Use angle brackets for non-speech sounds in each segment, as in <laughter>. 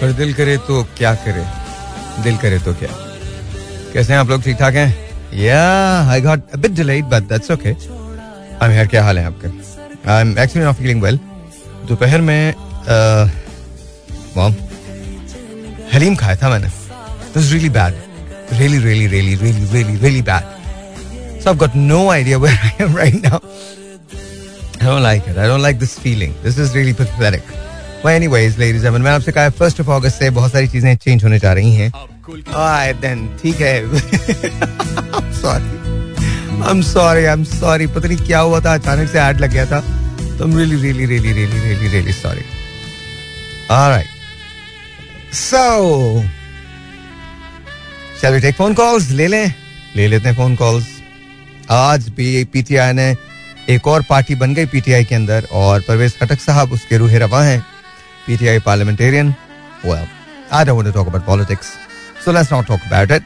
पर दिल करे तो क्या करे? दिल करे तो क्या? कैसे हैं आप लोग? ठीक ठाक हैं? या I got a bit delayed but that's okay I am here क्या हाल है आपके? I am actually not feeling well दोपहर में uh, वाम हलीम खाया था मैंने। This really bad really really really really really really bad so I got no idea where I am right now I don't like it I don't like this feeling this is really pathetic anyways, ladies and आपसे कहा first of अगस्त से बहुत सारी चीज़ें change होने जा रही हैं। ठीक है। सॉरी पता नहीं क्या हुआ था, अचानक से ऐड लग गया था। तो I am really really really really sorry alright so Shall we take phone calls? ले लें। ले लेते हैं फ़ोन कॉल्स आज भी पीटीआई ने एक और पार्टी बन गई पीटीआई के अंदर और परवेज खटक साहब उसके रूहे रवा हैं। PTI parliamentarian well I don't want to talk about politics so let's not talk about it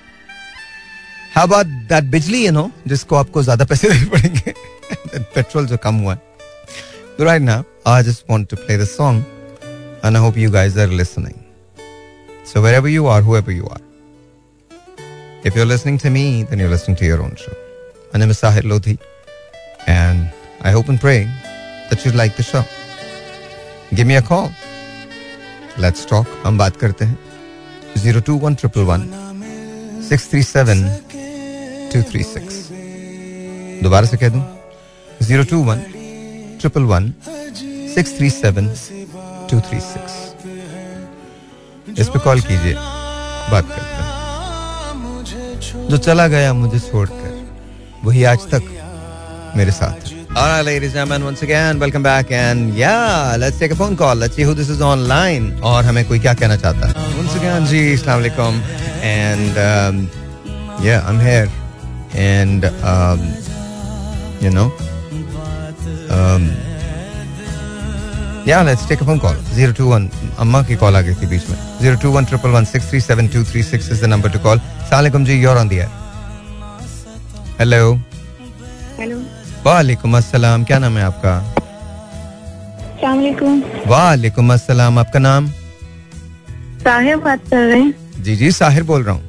how about that बिजली you know जिसको आपको ज्यादा पैसे देने पड़ेंगे <laughs> पेट्रोल जो कम हुआ है so right now I just want to play the song and I hope you guys are listening so wherever you are whoever you are If you're listening to me, then you're listening to your own show. My name is Sahir Lodhi, and I hope and pray that you like the show. Give me a call. Let's talk. हम बात करते हैं। Zero two one triple one six three seven two three six दोबारा से कह दूँ। Zero two one triple one six three seven two three six इस पे कॉल कीजिए। बात करते हैं। जो चला गया मुझे छोड़कर, वही आज तक मेरे साथ है। Alright, ladies and gentlemen, once again, welcome back, and yeah, let's take a phone call. Let's see who this is online. और हमें कोई क्या कहना चाहता है? Once again, जी, अस्सलाम वालेकुम, and um, yeah, I'm here, and um, you know, um, yeah, let's take a phone call. Zero two one. अम्मा की कॉल आ गई थी बीच में. Zero two one triple one six three seven two three six is the number to call. Assalamualaikum ji, you're on the air. Hello. Hello वालेकुम अस्सलाम क्या नाम है आपका? वालेकुम अस्सलाम आपका नाम? साहिब बात कर रहे हैं। जी जी साहिर बोल रहा हूँ।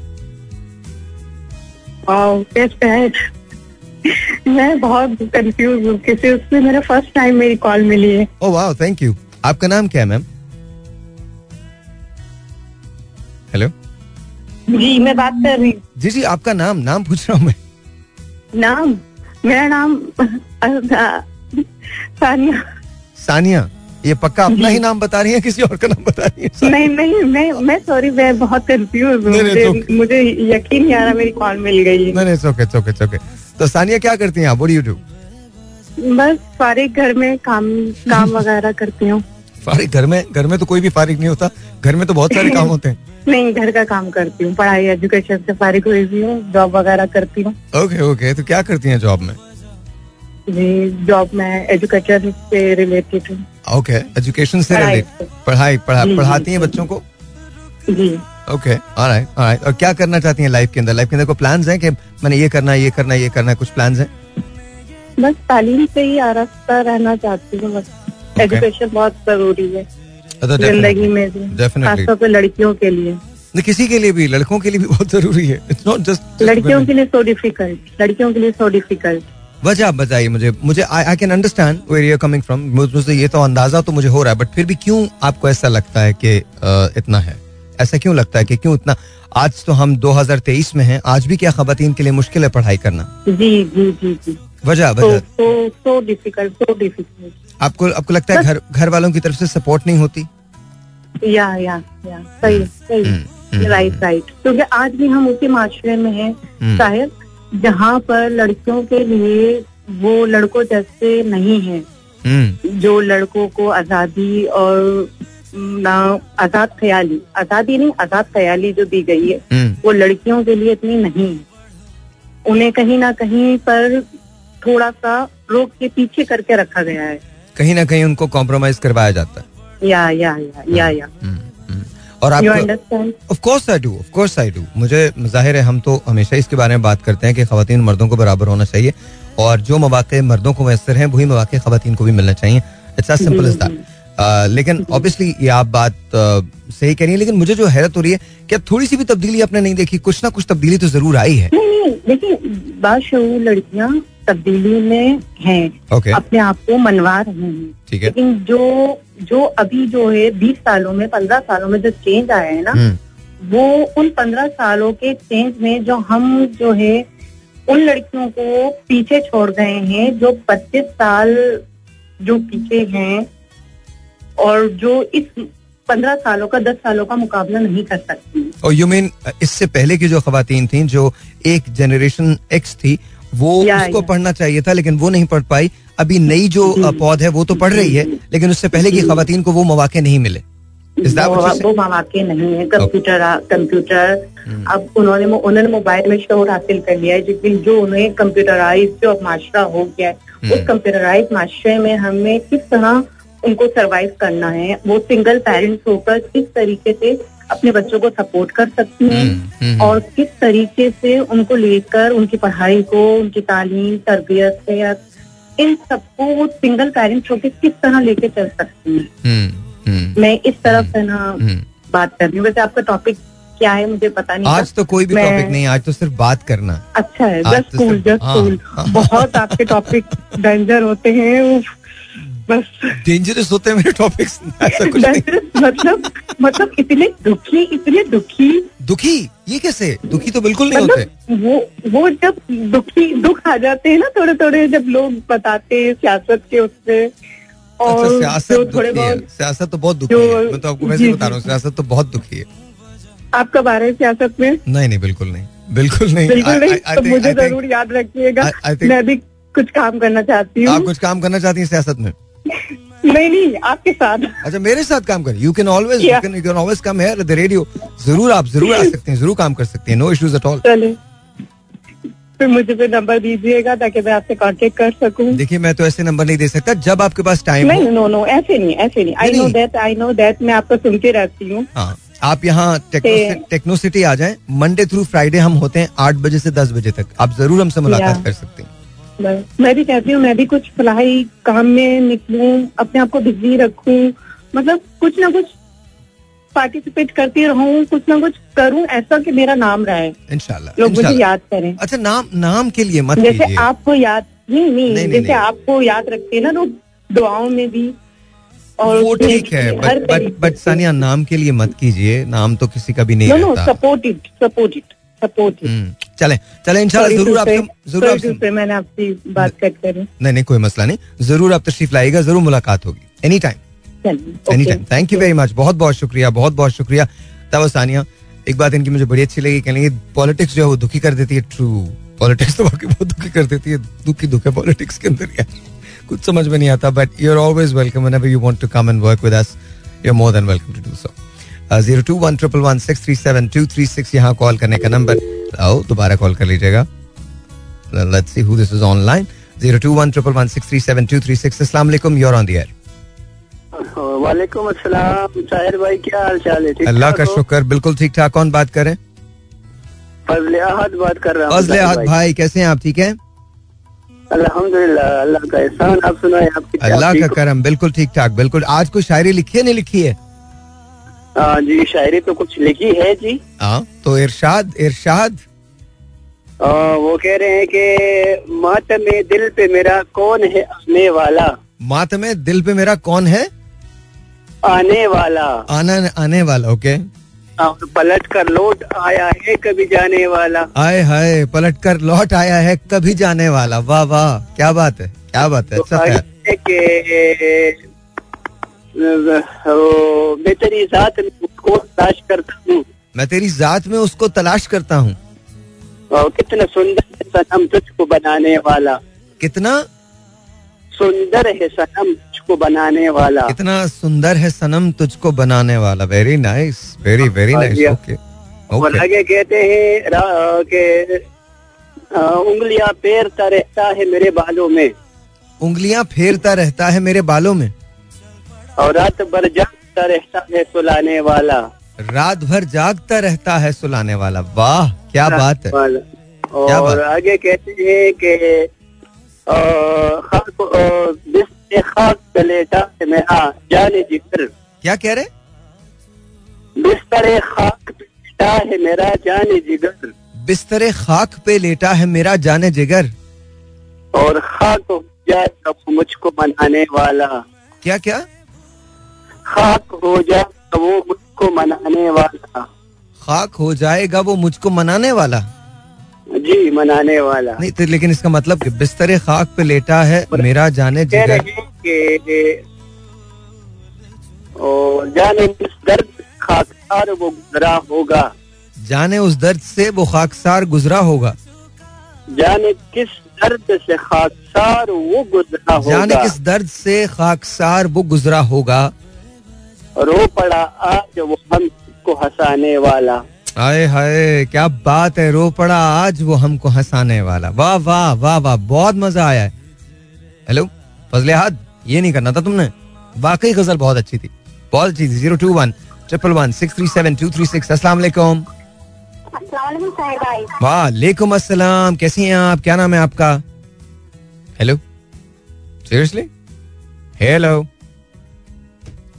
मैं बहुत कंफ्यूज हूँ किसी उसमें मेरा फ़र्स्ट टाइम मेरी कॉल मिली है। ओ वाह थैंक यू आपका नाम क्या है मैम हेलो जी मैं बात कर रही हूँ। जी जी आपका नाम नाम पूछ रहा हूँ मैं। नाम? मेरा नाम सानिया। सानिया ये पक्का अपना ही नाम बता रही है किसी और का नाम बता रही है? नहीं नहीं मैं मैं सॉरी मैं बहुत कंफ्यूज हूँ। मुझे, मुझे यकीन नहीं आ रहा मेरी कॉल मिल गई। है नहीं नहीं ओके ओके ओके तो सानिया क्या करती हैं आप? व्हाट डू यू डू बस सारे घर में काम काम <laughs> वगैरह करती हूँ। फारिग घर में घर में तो कोई भी फारिग नहीं होता। घर में तो बहुत सारे काम होते हैं। नहीं घर का काम करती हूँ पढ़ाई एजुकेशन से फारिग हुई भी हूँ जॉब वगैरह करती हूँ। ओके ओके तो क्या करती हैं जॉब में? जी जॉब में एजुकेशन से रिलेटेड हूँ। ओके एजुकेशन से रिलेटेड पढ़ाई पढ़ा पढ़ाती हैं बच्चों को? जी। ओके ऑलराइट ऑलराइट और क्या करना चाहती हैं लाइफ के अंदर? लाइफ के अंदर कोई प्लान्स हैं कि मैंने ये करना ये करना ये करना कुछ प्लान्स हैं? बस तालीम से ही आरास्ता रहना चाहती हूँ बस। एजुकेशन बहुत ज़रूरी है। ज़िंदगी में खासतौर पे लड़कियों के लिए। किसी के लिए भी लड़कों के लिए भी बहुत ज़रूरी है। इट्स नॉट जस्ट लड़कियों के लिए सो डिफ़िकल्ट लड़कियों के लिए सो डिफ़िकल्ट वजह आप बताइए मुझे मुझे I can understand where you coming from मुझे ये तो अंदाज़ा तो मुझे हो रहा है बट फिर भी क्यों आपको ऐसा लगता है कि इतना है? ऐसा क्यों लगता है कि क्यों इतना? आज तो हम 2023 में हैं आज भी क्या खवातीन के लिए मुश्किल है पढ़ाई करना? जी जी जी जी। वजह वजह। सो सो डिफ़िकल्ट सो डिफ़िकल्ट आपको आपको लगता है घर घर वालों की तरफ़ से सपोर्ट नहीं होती? या या या। सही हम्म, सही। राइट राइट क्योंकि आज भी हम उसी माशरे में हैं हम्म। शायद जहाँ पर लड़कियों के लिए वो लड़कों जैसे नहीं है। हम्म। जो लड़कों को आज़ादी और ना आज़ाद ख्याली आज़ादी नहीं आज़ाद ख्याली जो दी गई है हम्म। वो लड़कियों के लिए इतनी नहीं है। उन्हें कहीं ना कहीं पर थोड़ा सा रोक के पीछे करके रखा गया है। कहीं ना कहीं उनको कॉम्प्रोमाइज करवाया जाता है। या या या या या। हम्म, हम्म। और understand of course I do of course I do मुझे ज़ाहिर है हम तो हमेशा इसके बारे में बात करते हैं कि खातन मर्दों को बराबर होना चाहिए और जो मौके मर्दों को मैसर हैं वही मौके खातन को भी मिलना चाहिए। It's as simple as that लेकिन ऑब्वियसली ये आप बात सही कह रही है लेकिन मुझे जो हैरत हो रही है क्या थोड़ी सी भी तब्दीली आपने नहीं देखी कुछ ना कुछ तब्दीली तो ज़रूर आई है। नहीं नहीं देखिए बाशूर लड़कियाँ तब्दीली में हैं ओके अपने आप को मनवा रहे हैं। ठीक है। लेकिन जो जो अभी जो है बीस सालों में पंद्रह सालों में जो चेंज आया है ना हम्म, वो उन पंद्रह सालों के चेंज में जो हम जो है उन लड़कियों को पीछे छोड़ गए हैं जो पच्चीस साल जो पीछे हैं और जो इस पंद्रह सालों का दस सालों का मुकाबला नहीं कर सकती। और यू मीन इससे पहले की जो खातन थी जो एक जनरेशन एक्स थी वो या, उसको या। पढ़ना चाहिए था लेकिन वो नहीं पढ़ पाई। अभी नई जो पौध है वो तो पढ़ रही है लेकिन उससे पहले की खातन को वो मौके नहीं मिले। वो मौके नहीं है। कंप्यूटर कंप्यूटर हम्म। अब उन्होंने उन्होंने मोबाइल में शोर हासिल कर लिया है जिसमें जो उन्हें कंप्यूटराइज जो माशरा हो गया है। उस कंप्यूटराइज माशरे में हमें किस तरह उनको सरवाइव करना है वो सिंगल पेरेंट्स होकर किस तरीके से अपने बच्चों को सपोर्ट कर सकती हैं। हम्म, हम्म, और किस तरीके से उनको लेकर उनकी पढ़ाई को उनकी तालीम तरबियत सेहत इन सबको वो सिंगल पेरेंट्स होकर किस तरह लेके चल सकती हैं? हम्म, हम्म, मैं इस तरफ़ से ना हम्म। बात कर रही हूँ। वैसे आपका टॉपिक क्या है मुझे पता नहीं। आज तो कोई भी टॉपिक नहीं आज तो सिर्फ़ बात करना। अच्छा है जस्ट कूल जस्ट कूल। बहुत आपके टॉपिक डेंजर होते हैं बस। डेंजरस होते हैं मेरे टॉपिक्स ऐसा कुछ नहीं। मतलब मतलब इतने दुखी इतने दुखी। दुखी? ये कैसे? दुखी तो बिल्कुल नहीं होते। मतलब वो वो जब दुखी दुख आ जाते हैं ना थोड़े थोड़े जब लोग बताते हैं सियासत के उससे। और अच्छा सियासत थोड़े बहुत सियासत तो बहुत दुखी है। मैं तो आपको वैसे बता रहा हूँ सियासत तो बहुत दुखी है। आप कब आ रहे हैं सियासत में? नहीं नहीं बिल्कुल नहीं। बिल्कुल नहीं। बिल्कुल नहीं। तो मुझे ज़रूर याद रखिएगा। मैं भी कुछ काम करना चाहती हूँ। आप कुछ काम करना चाहती हैं सियासत में? नहीं नहीं आपके साथ। अच्छा मेरे साथ काम करें। You can always you can you can always come here the radio ज़रूर आप ज़रूर आ सकते हैं ज़रूर काम कर सकते हैं। नो इश्यूज़ एट ऑल चले फिर मुझे फिर नंबर दीजिएगा ताकि मैं आपसे कांटेक्ट कर सकूँ। देखिए मैं तो ऐसे नंबर नहीं दे सकता। जब आपके पास टाइम नहीं नो नो ऐसे नहीं ऐसे नहीं। I know. That I know that मैं आपको सुनती रहती हूँ। हाँ आप यहाँ टेक्नो सिटी आ जाएँ। मंडे थ्रू फ्राइडे हम होते हैं आठ बजे से दस बजे तक। आप ज़रूर हमसे मुलाकात कर सकते हैं। मैं मैं भी कहती हूँ मैं भी कुछ फलाही काम में निकलूं अपने आप को बिज़ी रखूँ मतलब कुछ ना कुछ पार्टिसिपेट करती रहूँ कुछ ना कुछ करूँ ऐसा कि मेरा नाम रहे। इंशाल्लाह लोग मुझे याद करें। अच्छा नाम नाम के लिए मत जैसे आपको याद नहीं नहीं, जैसे नहीं। आपको याद रखते हैं ना लोग दुआओं में भी और वो ठीक है बट बट बट सानिया नाम के लिए मत कीजिए नाम तो किसी का भी नहीं no support it support it support it चलें चलें इंशाल्लाह ज़रूर आपसे ज़रूर आपसे मैंने आपसे बात कट करी। नहीं नहीं कोई मसला नहीं। ज़रूर आप तशरीफ़ लाइएगा ज़रूर मुलाकात होगी। Any time any time thank you very much बहुत बहुत शुक्रिया बहुत बहुत शुक्रिया। तब सानिया एक बात इनकी मुझे बड़ी अच्छी लगी कहने पॉलिटिक्स जो है वो दुखी कर देती है। ट्रू पॉलिटिक्स तो बाकी बहुत दुखी कर देती है। दुखी दुख है पॉलिटिक्स के अंदर यार। कुछ समझ में नहीं आता but you are always welcome you want to come and work with us you are more than welcome to do so zero two one triple one six three seven two three six यहाँ call करने का number आओ दोबारा call कर लीजिएगा। Let's see who this is online zero two one triple one six three seven two three six अस्सलाम वालेकुम your on the air वालेकुम अस्सलाम ताहिर भाई क्या हाल चाल है? ठीक अल्लाह का शुक्र बिल्कुल ठीक ठाक कौन बात करें फजले अहद बात कर रहा हूँ फजले अहद भाई। भाई कैसे हैं आप ठीक हैं? अल्हम्दुलिल्लाह अल्लाह का एहसान आप सुनाए आपकी अल्लाह का करम बिल्कुल ठीक ठाक बिल्कुल। आज कोई शायरी लिखी है नहीं लिखी है? जी शायरी तो कुछ लिखी है जी। हाँ तो इरशाद इरशाद। आ, वो कह रहे हैं कि मात में दिल पे मेरा कौन है आने वाला? मात में दिल पे मेरा कौन है? आने वाला। आना आने वाला ओके। पलट कर लौट आया है कभी जाने वाला। आए हाय पलट कर लौट आया है कभी जाने वाला। वाह वाह क्या बात है क्या बात है तो अच्छा कि वो मैं तेरी जात में उसको तलाश करता हूँ। मैं तेरी जात में उसको तलाश करता हूँ। कितना सुंदर है सनम तुझको बनाने वाला। कितना? सुंदर है सनम तुझको बनाने वाला। कितना सुंदर है सनम तुझको बनाने वाला। Very nice very very nice okay और आगे कहते हैं कि उंगलियाँ पेरता रहता है मेरे बालों में। उंगलियाँ फेरता रहता है मेरे बालों में। और रात भर जागता रहता है सुलाने वाला। रात भर जागता रहता है सुलाने वाला। वाह क्या बात है। क्या बात? और आगे कहते हैं कि खाक लेटा है मेरा जाने जिगर क्या कह रहे? बिस्तर खाक पे लेटा है मेरा जाने जिगर। बिस्तर खाक पे लेटा है मेरा जाने जिगर। और खाक मुझको मनाने वाला। क्या क्या? खाक हो जाए तो वो मुझको मनाने वाला। खाक हो जाएगा वो मुझको मनाने वाला? जी मनाने वाला। नहीं तो लेकिन इसका मतलब कि बिस्तर खाक पे लेटा है मेरा जाने जिगर ओ, जाने किस दर्द खाकसार वो गुजरा होगा। जाने उस दर्द से वो खाकसार गुजरा होगा। जाने किस दर्द से खाकसार वो गुजरा होगा। जाने किस दर्द से खाकसार वो गुजरा होगा? रो पड़ा आज वो हमको हंसाने वाला। आए हाय क्या बात है रो पड़ा आज वो हमको हंसाने वाला। वाह वाह वाह वाह बहुत मज़ा आया है। हेलो फजले हाथ ये नहीं करना था तुमने? वाकई गज़ल बहुत अच्छी थी। बहुत अच्छी थी zero two one triple one six three seven two three six अस्सलाम वालेकुम वालेकुम अस्सलाम कैसी हैं आप? क्या नाम है आपका? Hello seriously hello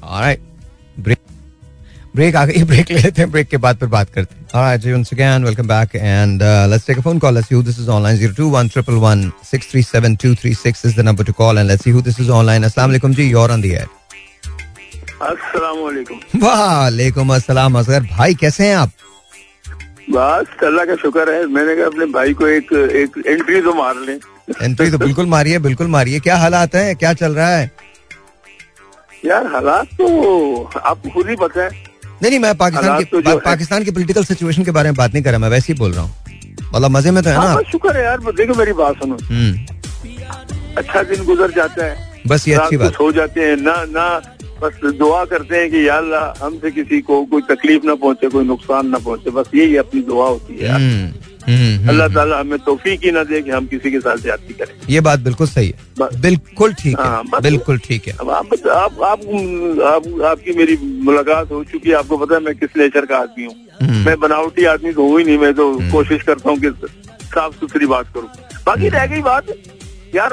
alright break आ गई ब्रेक लेते हैं ब्रेक के बाद फिर बात करते हैं। Alright welcome back and let's take a phone call see this is online is the number to call and see this is online अस्सलाम वालेकुम जी you are on the air वालेकुम अस्सलाम असगर भाई कैसे हैं आप? बस अल्लाह का शुक्र है। मैंने कहा अपने भाई को एक एंट्री तो मार लें। एंट्री तो बिल्कुल मारिए बिल्कुल मारिए। क्या हालात है? क्या चल रहा है? यार हालात तो आपको खुद ही पता है नहीं नहीं मैं पाकिस्तान की तो है- पाकिस्तान की पॉलिटिकल सिचुएशन के बारे में बात नहीं कर रहा मैं वैसे ही बोल रहा हूँ। मतलब मज़े में तो है ना हाँ शुक्र है यार देखो मेरी बात सुनो। हम्म। अच्छा दिन गुजर जाता है। बस ये अच्छी बात। सो जाते हैं ना ना बस दुआ करते हैं कि या अल्लाह हमसे किसी को कोई तकलीफ़ ना पहुँचे कोई नुकसान ना पहुँचे बस यही अपनी दुआ होती है हम्म, हम्म, हम्म, अल्लाह हम्म। ताला हमें तौफीक ही ना दे कि हम किसी के साथ ज्यादती करें। ये बात बिल्कुल सही है। बिल्कुल ठीक हाँ, है बिल्कुल ठीक है। आप आप आप, आप आपकी मेरी मुलाकात हो चुकी है। आपको पता है मैं किस नेचर का आदमी हूँ। हम्म, मैं बनावटी आदमी तो हूँ ही नहीं मैं तो कोशिश करता हूँ कि साफ़ सुथरी बात करूँ। बाकी रह गई बात यार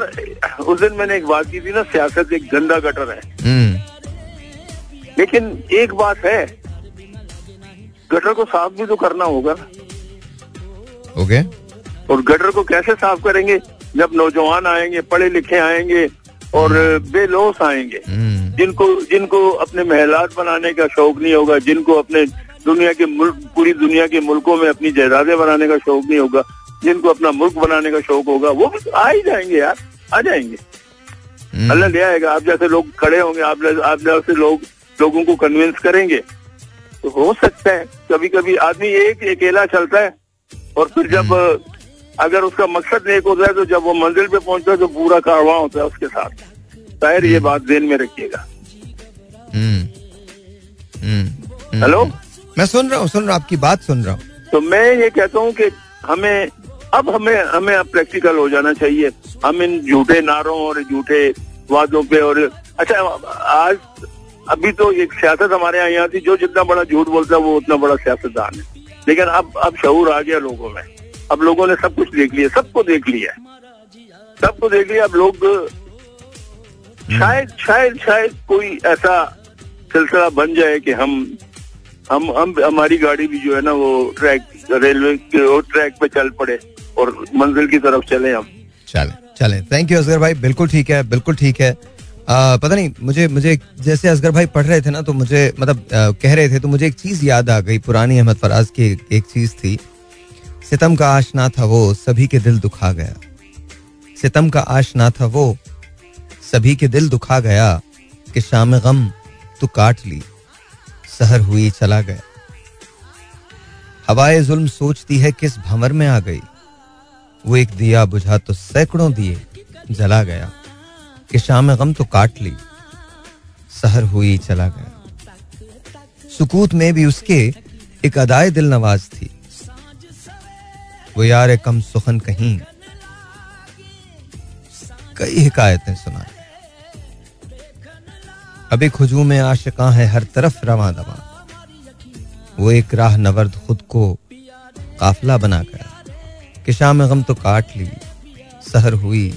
उस दिन मैंने एक बात की थी ना सियासत एक गंदा गटर है। हम्म, लेकिन एक बात है गटर को साफ़ भी तो करना होगा ओके। और गटर को कैसे साफ़ करेंगे? जब नौजवान आएँगे पढ़े लिखे आएँगे और बेलोस आएँगे। हम्म, जिनको जिनको अपने महलात बनाने का शौक नहीं होगा जिनको अपने दुनिया के मुल्क पूरी दुनिया के मुल्कों में अपनी जायदादें बनाने का शौक नहीं होगा जिनको अपना मुल्क बनाने का शौक होगा वो भी आ ही जाएँगे यार आ जाएँगे। हम्म, अल्लाह ले आएगा आप जैसे लोग खड़े होंगे आप आप जैसे लोग लोगों को कन्विंस करेंगे तो हो सकता है कभी कभी आदमी एक अकेला चलता है और फिर जब अगर उसका मकसद नेक होता है तो जब वो मंजिल पे पहुँचता है तो पूरा कारवां होता है उसके साथ। शायद ये बात ध्यान में रखिएगा। हम्म, हम्म, हम्म। हेलो? मैं सुन रहा हूँ सुन रहा हूँ आपकी बात सुन रहा हूँ। तो मैं ये कहता हूँ कि हमें अब हमें हमें अब प्रैक्टिकल हो जाना चाहिए। हम इन झूठे नारों और झूठे वादों पे और अच्छा आज अभी तो एक सियासत हमारे यहाँ थी जो जितना बड़ा झूठ बोलता है वो उतना बड़ा सियासतदान है। लेकिन अब अब शहूर आ गया लोगों में। अब लोगों ने सब कुछ देख लिया, सबको देख लिया। सबको देख लिया, अब लोग शायद शायद शायद कोई ऐसा सिलसिला बन जाए कि हम हम हम, हमारी गाड़ी भी जो है ना वो ट्रैक, रेलवे के ट्रैक पे चल पड़े और मंजिल की तरफ़ चले हम। चले चले। थैंक यू असगर भाई। बिल्कुल ठीक है, बिल्कुल ठीक है। आ, पता नहीं मुझे मुझे जैसे असगर भाई पढ़ रहे थे ना तो मुझे मतलब आ, कह रहे थे तो मुझे एक चीज़ याद आ गई पुरानी अहमद फराज की एक, चीज़ थी। सितम का आशना था वो सभी के दिल दुखा गया। सितम का आशना था वो सभी के दिल दुखा गया कि शाम गम तू काट ली सहर हुई चला गया। हवाए जुल्म सोचती है किस भंवर में आ गई वो एक दिया बुझा तो सैकड़ों दिए जला गया। कि शाम गम तो काट ली, सहर हुई चला गया। सुकूत में भी उसके एक अदाए दिल नवाज़ थी। वो यार कम सुखन कहीं, कई हिकायतें सुना। एक हुजूम में आशिका है हर तरफ़ रवा दवा। वो एक राह नवर्द खुद को काफला बना गया कि शाम गम तो काट ली, सहर हुई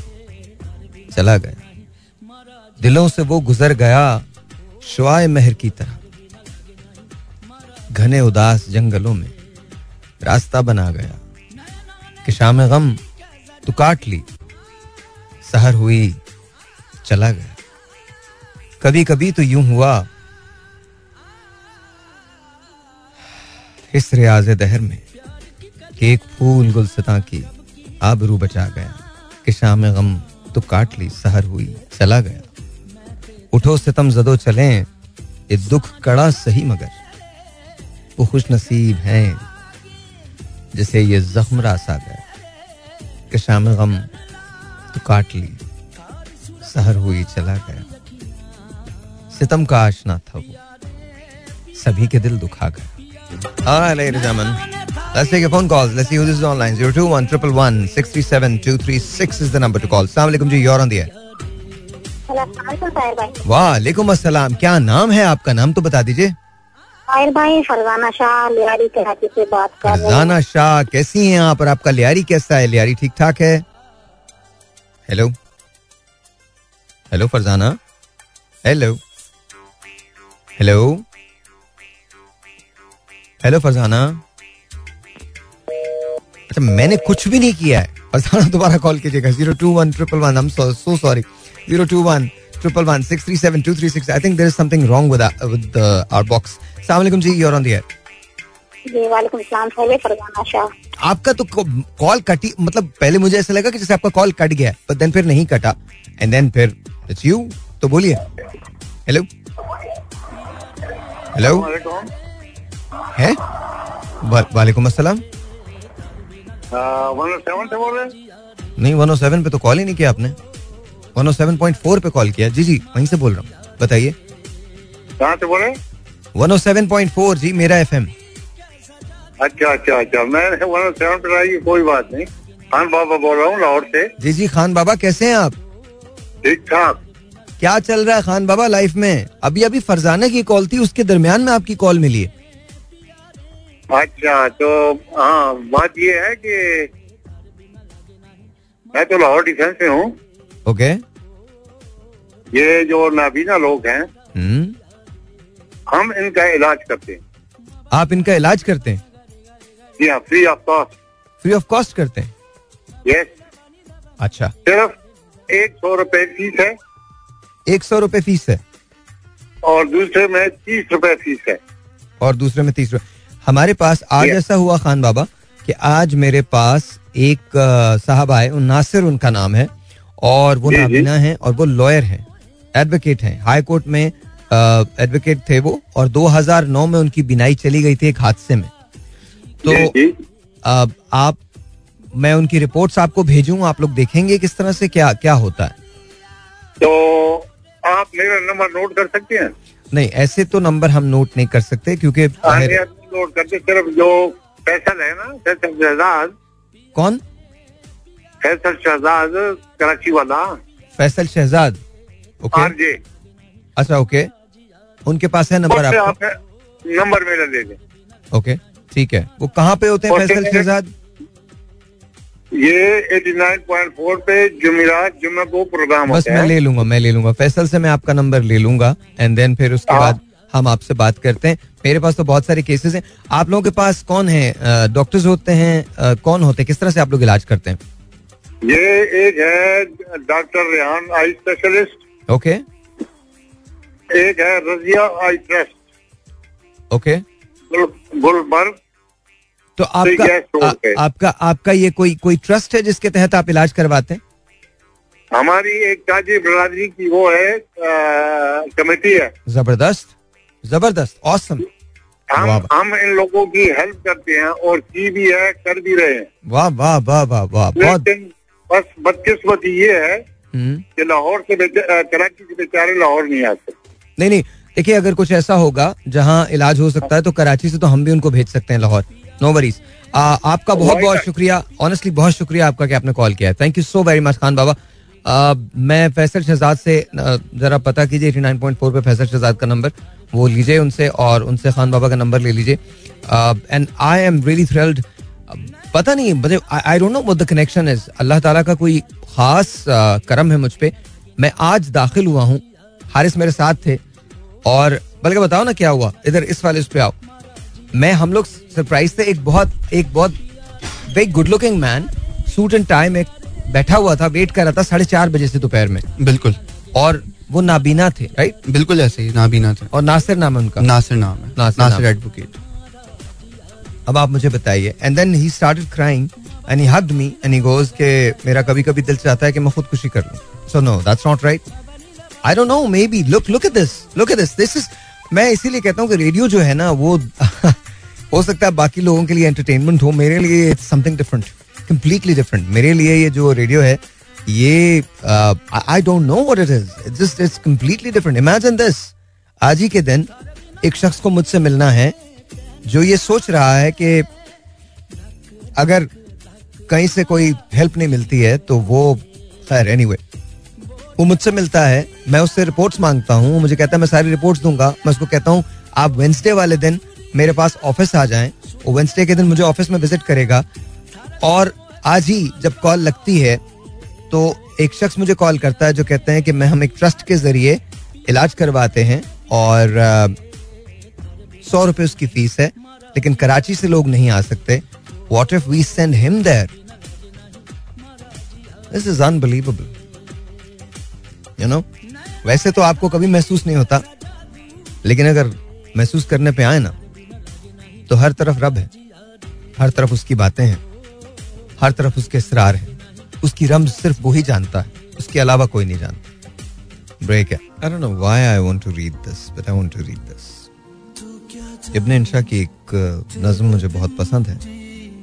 चला गया। दिलों से वो गुजर गया शुआए महर की तरह। घने उदास जंगलों में रास्ता बना गया कि शाम गम तो काट ली, सहर हुई चला गया। कभी कभी तो यूँ हुआ, इस रियाज दहर में कि एक फूल गुलसता की आबरू बचा गया कि शाम गम तो काट ली, सहर हुई चला गया। उठो सितम जदो चले ये दुख कड़ा सही मगर वो खुश नसीब हैं जिसे ये जख्म रास गया कि शाम गम तो काट ली सहर हुई चला गया सितम का आशना था वो सभी के दिल दुखा गया. Let's take your phone calls. Let's see who this is online. 021 111 637 236 is the number to call. Assalamu alaikum ji, you're on the air. वालेकुम अस्सलाम। क्या नाम है आपका? नाम तो बता दीजिए। भाई फरजाना शाह लियारी कराची से बात कर रहे हैं। फरजाना शाह कैसी हैं आप और आपका लियारी कैसा है? लियारी ठीक ठाक है? Hello hello Farzana? Hello hello hello Farzana? अच्छा मैंने कुछ भी नहीं किया है। फरजाना दोबारा कॉल कीजिएगा। Zero two one triple one हम so sorry zero two one triple one six three seven two three six I think there is something wrong with with our box सलाम जी यूर ऑन द एयर वालेकुम सलाम साहिर फरजाना शाह? आपका तो call कटी मतलब पहले मुझे ऐसा लगा कि जैसे आपका कॉल कट गया पर देन फिर नहीं कटा. एंड देन फिर इट्स यू तो बोलिए। हेलो हेलो है? वालेकुम अस्सलाम। सेवन से बोल रहे हैं? नहीं 107 पे तो कॉल ही नहीं किया आपने। 107.4 पे कॉल किया। जी जी वहीं से बोल रहा हूँ। बताइए। कहाँ से बोले 107.4 जी मेरा एफएम। अच्छा अच्छा अच्छा। मैं वन सेवन पे आई कोई बात नहीं। खान बाबा बोल रहा हूँ लाहौर से। जी जी खान बाबा कैसे हैं आप? ठीक ठाक। क्या चल रहा है खान बाबा लाइफ में? अभी अभी फरजाना की कॉल थी उसके दरमियान में आपकी कॉल मिली है। अच्छा तो हाँ बात ये है कि मैं तो लाहौर डिफेंस में हूँ। ओके। ये जो नाबीना लोग हैं हम्म। हम इनका इलाज करते हैं। आप इनका इलाज करते हैं? जी हाँ free of cost free of cost करते हैं? यस अच्छा। सिर्फ़ एक सौ रुपए फ़ीस है। एक सौ रुपए फ़ीस है? और दूसरे में तीस रुपए फ़ीस है। और दूसरे में तीस रुपए। हमारे पास आज ऐसा हुआ खान बाबा कि आज मेरे पास एक साहब आए उन नासिर उनका नाम है। और वो। नाबीना हैं और वो लॉयर हैं एडवोकेट हैं। हाई कोर्ट में एडवोकेट थे वो और 2009 में उनकी बिनाई चली गई थी एक हादसे में। तो। अब आप मैं उनकी रिपोर्ट्स आपको भेजूं आप लोग देखेंगे किस तरह से क्या क्या होता है। तो आप मेरा नंबर नोट कर सकते हैं? नहीं ऐसे तो नंबर हम नोट नहीं कर सकते क्योंकि नोट करते सिर्फ़ जो फैसल है ना फैसल कौन? फैसल शहजाद कराची वाला फैसल शहजाद ओके अच्छा ओके उनके पास है नंबर आप नंबर मेरा ले लें ओके ठीक है. वो कहाँ पे होते हैं फैसल शहजाद ये 89.4 पे जुमेरात जुम्मे को प्रोग्राम बस मैं ले लूँगा मैं ले लूँगा. फैसल से मैं आपका नंबर ले लूँगा एंड देन फिर उसके हाँ। बाद हम आपसे बात करते हैं. मेरे पास तो बहुत सारे केसेस हैं. आप लोगों के पास कौन है? डॉक्टर्स होते हैं कौन होते हैं? किस तरह से आप लोग इलाज करते हैं? ये एक है doctor Rehan eye specialist. Okay एक है रजिया आई ट्रस्ट। ओके गुल- गुलबर्ग। तो आपका आ, आपका आपका ये कोई कोई ट्रस्ट है जिसके तहत आप इलाज करवाते हैं? हमारी एक ताजी बरादरी की वो है कमेटी है। ज़बरदस्त ज़बरदस्त औसम हम हम इन लोगों की हेल्प करते हैं और की भी है कर भी रहे हैं। वाह वाह वाह वाह वाह बहुत बस बदकिस्मती ये है हम्म। कि लाहौर से कराची से बेचारे लाहौर नहीं आते नहीं नहीं देखिए अगर कुछ ऐसा होगा जहाँ इलाज हो सकता है तो कराची से तो हम भी उनको भेज सकते हैं लाहौर। नो वरीज आपका बहुत बहुत शुक्रिया। ऑनेस्टली बहुत शुक्रिया आपका कि आपने कॉल किया thank you so very much Khan Baba. आ, मैं फैसल शहजाद से जरा पता कीजिए एटी नाइन पॉइंट फोर पर फैसल शहजाद का नंबर वो लीजिए उनसे और उनसे खान बाबा का नंबर ले लीजिए। And I am really thrilled पता नहीं मुझे I don't know what the connection is Allah ताला का कोई खास अ, करम है मुझ पे। मैं आज दाखिल हुआ हूँ। हारिस मेरे साथ थे। और बल्कि बताओ ना क्या हुआ? इधर इस वाले उस पे आओ। मैं हम लोग सरप्राइज़ थे। एक बहुत एक बहुत very good looking man suit and tie में बैठा हुआ था। वेट कर रहा था साढ़े चार बजे से दोपहर में। बिल्कुल। और वो नाबीना थे राइट बिल्कुल ऐसे ही नाबीना थे। और नासिर नाम है उनका। नासिर नाम है। नासिर नासिर नाम। एडवोकेट अब आप मुझे बताइए। And then he started crying and he me and he goes के मेरा कभी कभी दिल चाहता है कि मैं खुदकुशी कर लूँ। So no that's not right I don't know maybe look look at this look at this this is मैं इसीलिए कहता हूँ कि रेडियो जो है ना, वो <laughs> हो सकता है बाकी लोगों के लिए एंटरटेनमेंट हो, मेरे लिए it's something different completely different मेरे लिए ये जो रेडियो है, ये I don't know what it is it's just it's completely different imagine this आज ही के दिन एक शख्स को मुझसे मिलना है जो ये सोच रहा है कि अगर कहीं से कोई हेल्प नहीं मिलती है तो वो खैर एनीवे वो मुझसे मिलता है, मैं उससे रिपोर्ट्स माँगता हूँ मुझे कहता है, मैं सारी रिपोर्ट्स दूँगा। मैं उसको कहता हूँ, आप वेंसडे वाले दिन मेरे पास ऑफ़िस आ जाएँ वो वेंसडे के दिन मुझे ऑफ़िस में विज़िट करेगा। और आज ही जब कॉल लगती है तो एक शख्स मुझे कॉल करता है, जो कहते हैं कि मैं, हम एक ट्रस्ट के ज़रिए इलाज करवाते हैं और सौ रुपए उसकी फ़ीस है, लेकिन कराची से लोग नहीं आ सकते। What if we send him there this is unbelievable you know वैसे तो आपको कभी महसूस नहीं होता, लेकिन अगर महसूस करने पे आए ना तो हर तरफ़ रब है, हर तरफ़ उसकी बातें हैं, हर तरफ़ उसके इसरार हैं, उसकी रम सिर्फ़ वो ही जानता है, उसके अलावा कोई नहीं जानता। ब्रेक है I don't know why I want to read this but I want to read this Ibne Insha की एक नज्म मुझे बहुत पसंद है।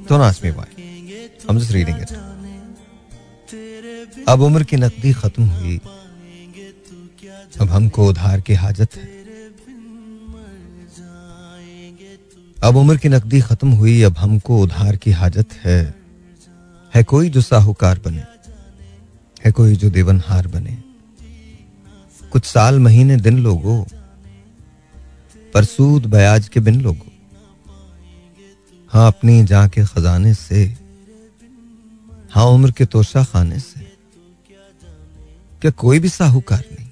Don't ask me why I just reading it अब उम्र की नकदी खत्म हुई। अब हमको उधार की हाजत है। अब उम्र की नकदी खत्म हुई, अब हमको उधार की हाजत है। है कोई जो साहूकार बने? है कोई जो देवनहार बने? कुछ साल, महीने, दिन लोगो पर सूद बयाज के बिन लोगो। हाँ अपनी जा के खजाने से हाँ उम्र के तोशा खाने से। क्या कोई भी साहूकार नहीं।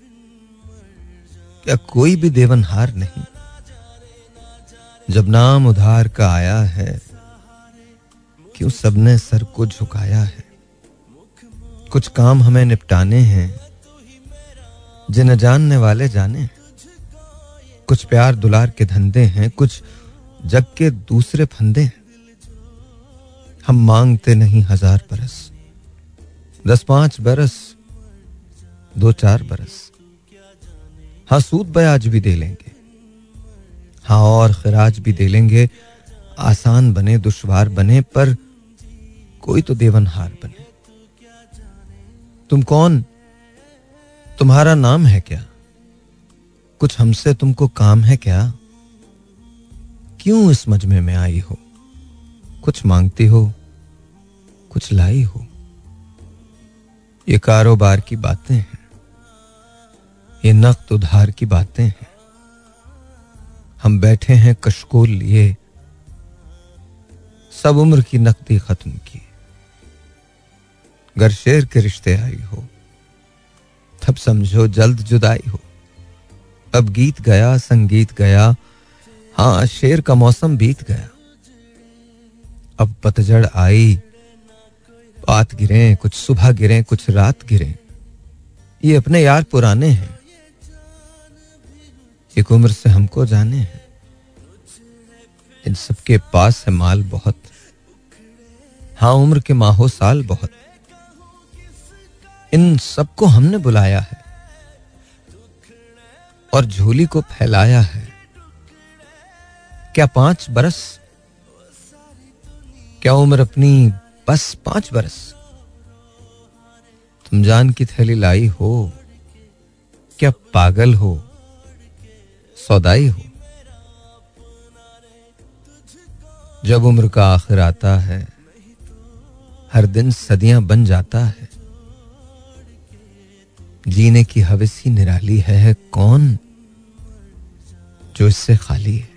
क्या कोई भी देवनहार नहीं। जब नाम उधार का आया है, क्यों सबने सर को झुकाया है? कुछ काम हमें निपटाने हैं, जिन्हें जानने वाले जाने कुछ प्यार दुलार के धंधे हैं, कुछ जग के दूसरे फंदे हैं। हम मांगते नहीं हज़ार बरस। दस पाँच बरस, दो चार बरस। हाँ सूद ब्याज भी दे लेंगे। हाँ और खराज भी दे लेंगे। आसान बने, दुश्वार बने, पर कोई तो देवनहार बने। तुम कौन? तुम्हारा नाम है क्या? कुछ हमसे तुमको काम है क्या? क्यों इस मजमे में आई हो? कुछ मांगती हो? कुछ लाई हो? ये कारोबार की बातें हैं। ये नक्त उधार की बातें हैं। हम बैठे हैं कशकोल लिए। सब उम्र की नकदी खत्म की। घर शेर के रिश्ते आई हो। तब समझो जल्द जुदाई हो। अब गीत गया, संगीत गया। हाँ शेर का मौसम बीत गया। अब पतझड़ आई। बात गिरे, कुछ सुबह गिरे, कुछ रात गिरे। ये अपने यार पुराने हैं। एक उम्र से हमको जाने हैं। इन सबके पास है माल बहुत। हाँ उम्र के माहो साल बहुत। इन सबको हमने बुलाया है। और झोली को फैलाया है। क्या पाँच बरस? क्या उम्र अपनी बस पाँच बरस? तुम जान की थैली लाई हो, क्या पागल हो, सौदाई हो? जब उम्र का आखिर आता है, हर दिन सदियाँ बन जाता है। जीने की हवस निराली है, है कौन जो इससे खाली है?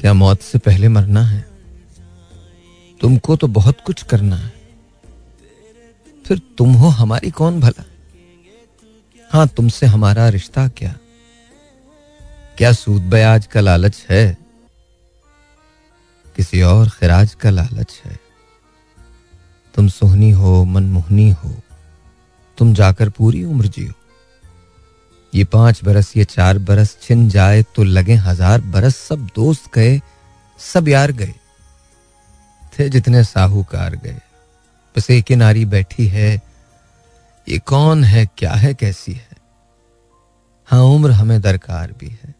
क्या मौत से पहले मरना है? तुमको तो बहुत कुछ करना है। फिर तुम हो हमारी कौन भला? हाँ तुमसे हमारा रिश्ता क्या? क्या सूद ब्याज का लालच है? किसी और खिराज का लालच है? तुम सोहनी हो मनमोहनी हो तुम जाकर पूरी उम्र जियो। ये पाँच बरस, ये चार बरस, छिन जाए तो लगे हज़ार बरस, सब दोस्त गए, सब यार गए, थे जितने साहूकार गए। बस एक नारी बैठी है, ये कौन है, क्या है, कैसी है? हाँ उम्र हमें दरकार भी है।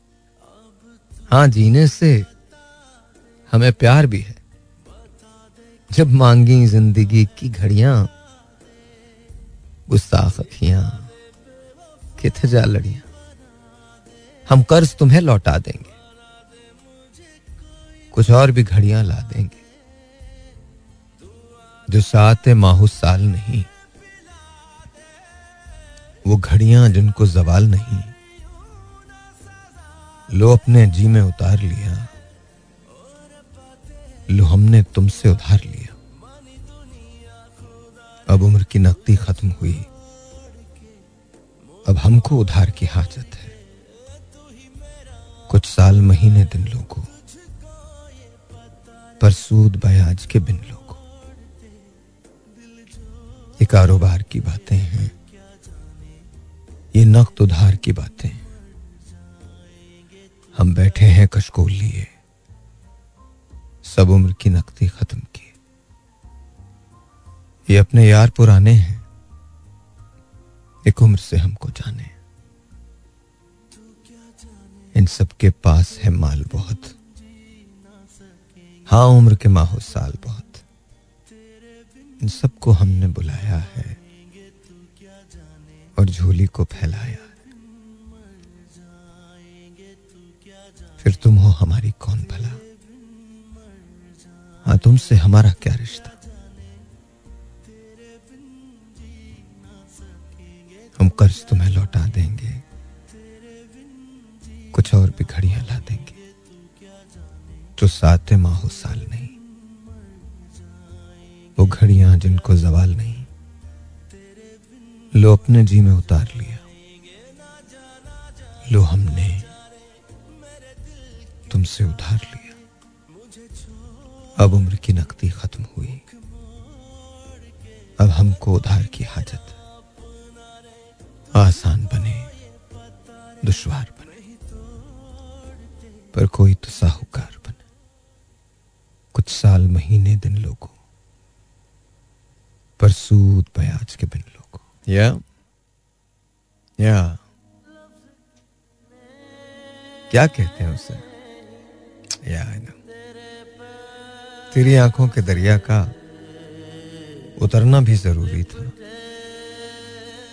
हाँ जीने से हमें प्यार भी है। जब मांगी ज़िंदगी की घड़ियाँ गुस्ताख अखियाँ कित जा लड़िया हम कर्ज तुम्हें लौटा देंगे। कुछ और भी घड़ियाँ ला देंगे। जो सात माहू साल नहीं, वो घड़ियाँ जिनको जवाल नहीं, लो अपने जी में उतार लिया। लो हमने तुमसे उधार लिया। अब उम्र की नकदी खत्म हुई। अब हमको उधार की हाजत है। कुछ साल महीने दिन लोगों, पर सूद बयाज के बिन लोगों। ये कारोबार की बातें हैं। ये नकद उधार की बातें। हम बैठे हैं कशकोल लिए। सब उम्र की नकदी खत्म की। ये अपने यार पुराने हैं। एक उम्र से हमको जाने। इन सब के पास है माल बहुत। हाँ उम्र के माहो साल बहुत। इन सबको हमने बुलाया है और झोली को फैलाया है। फिर तुम हो हमारी कौन भला? हाँ तुमसे हमारा क्या रिश्ता? हम कर्ज तुम्हें लौटा देंगे। कुछ और भी घड़ियाँ ला देंगे, जो सात माहो साल नहीं। वो घड़ियाँ जिनको जवाल नहीं, लो अपने जी में उतार लिया। लो हमने तुमसे उधार लिया। अब उम्र की नकदी खत्म हुई। अब हमको उधार की हाजत। आसान बने, दुश्वार बने, पर कोई तो साहूकार बने। कुछ साल, महीने, दिन लोगों, पर सूद ब्याज के बिन लोगों। या या। क्या कहते हैं उसे? या तेरी आँखों के दरिया का उतरना भी ज़रूरी था।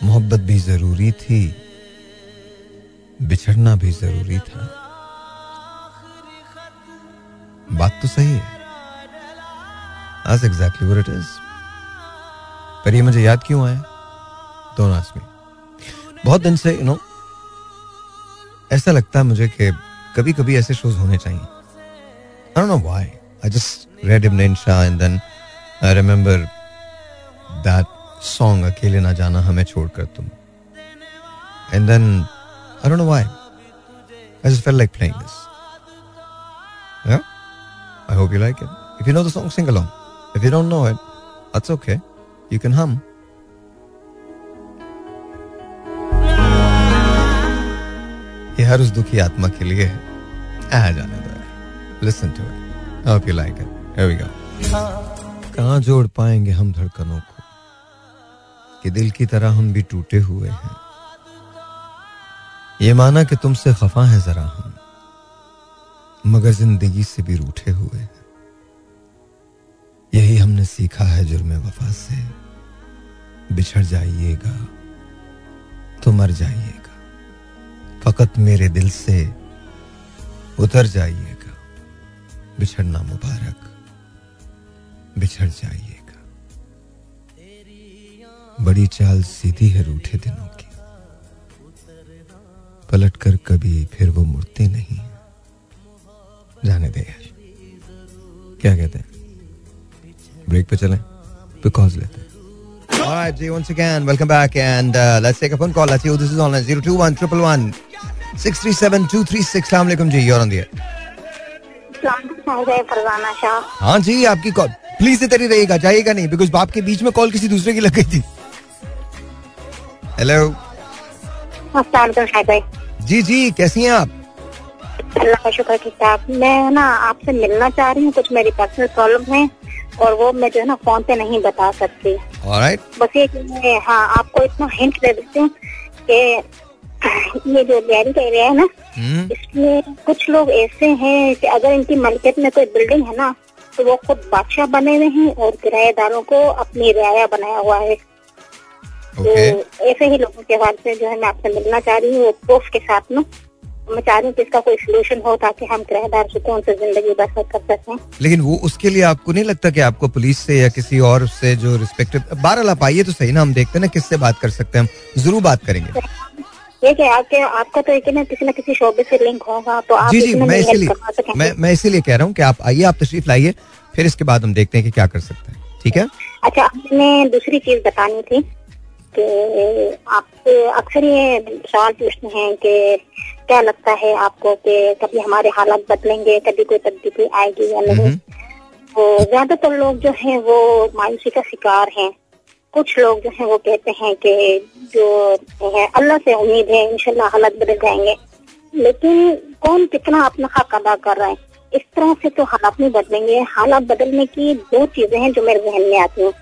मोहब्बत भी ज़रूरी थी, बिछड़ना भी ज़रूरी था। बात तो सही है। आज एग्जैक्टली what इट इज़ पर ये मुझे याद क्यों आया? डोंट आस्क मी बहुत दिन से यू नो ऐसा लगता है मुझे कि कभी कभी ऐसे शोज़ होने चाहिए। I don't know why I just read Ibn Insha and then I remember that song अकेले ना जाना हमें छोड़कर तुम and then I don't know why I just felt like playing this Yeah? I hope you like it. If you know the song, sing along. If you don't know it, that's okay. You can hum. ये हर उस दुखी आत्मा के लिए है आ जाने दो listen to it I hope you like it here we go कहाँ जोड़ पाएँगे हम धड़कनों को कि दिल की तरह हम भी टूटे हुए हैं। ये माना कि तुमसे खफा है जरा हम, मगर ज़िंदगी से भी रूठे हुए हैं। यही हमने सीखा है जुर्म वफा से। बिछड़ जाइएगा तो मर जाइएगा। फकत मेरे दिल से उतर जाइएगा। बिछड़ना मुबारक, बिछड़ जाइएगा। बड़ी चाल सीधी है रूठे दिनों की पलट कर कभी फिर वो मुड़ते नहीं जाने दे यार क्या कहते हैं ब्रेक पे चलें बिकॉज़ लेते हैं All right, Jay, once again, welcome back, and uh, let's take a phone call. Let's see who this is on. Zero two one triple one six three seven two three six. Assalamualaikum ji, you're on the air. हाँ जी, आपकी call please इधर ही रहिएगा, जाइएगा नहीं, because आपके बीच में call किसी दूसरे की लग गई थी. हेलो जी जी कैसी हैं आप? अल्लाह का शुक्र ठीक ठाक। मैं ना आपसे मिलना चाह रही हूँ कुछ मेरी पर्सनल प्रॉब्लम है और वो मैं जो है ना फ़ोन पे नहीं बता सकती। ऑलराइट बस ये कि मैं हाँ आपको इतना हिंट दे देती हूँ कि ये जो डेयरी का एरिया है ना हम्म, इसमें कुछ लोग ऐसे हैं कि अगर इनकी मलकियत में कोई बिल्डिंग है ना तो वो खुद बादशाह बने हुए हैं और किराएदारों को अपनी रियाया बनाया हुआ है। तो ऐसे ही लोगों के हाल से जो है मैं आपसे मिलना चाह रही हूँ प्रूफ के साथ में। मैं चाह रही हूँ कि इसका कोई सोल्यूशन हो ताकि हम किराएदार सुकून से ज़िंदगी बसर कर सकें। लेकिन वो उसके लिए आपको नहीं लगता कि आपको पुलिस से या किसी और से जो रिस्पेक्टिव बारह आप आइए तो सही ना हम देखते हैं ना किससे बात कर सकते हैं हम। ज़रूर बात करेंगे। ये कि आपके आपका तो एक ना किसी न किसी शोबे से लिंक होगा तो आप जी जी मैं इसीलिए मैं मैं इसीलिए कह रहा हूँ कि आप आइए आप तशरीफ़ लाइए फिर इसके बाद हम देखते हैं कि क्या कर सकते हैं। ठीक है? अच्छा मैंने दूसरी चीज़ बतानी थी। कि आपसे अक्सर ये सवाल पूछते हैं कि क्या लगता है आपको कि कभी हमारे हालात बदलेंगे कभी कोई तब्दीली आएगी या नहीं? हम्म, तो ज़्यादातर लोग जो हैं वो मायूसी का शिकार हैं। कुछ लोग जो हैं वो कहते हैं कि जो है अल्लाह से उम्मीद है इंशाल्लाह हालात बदल जाएँगे। लेकिन कौन कितना अपना हक अदा कर रहा है? इस तरह से तो हालात नहीं बदलेंगे। हालात बदलने की दो चीज़ें हैं जो मेरे जहन में आती हैं।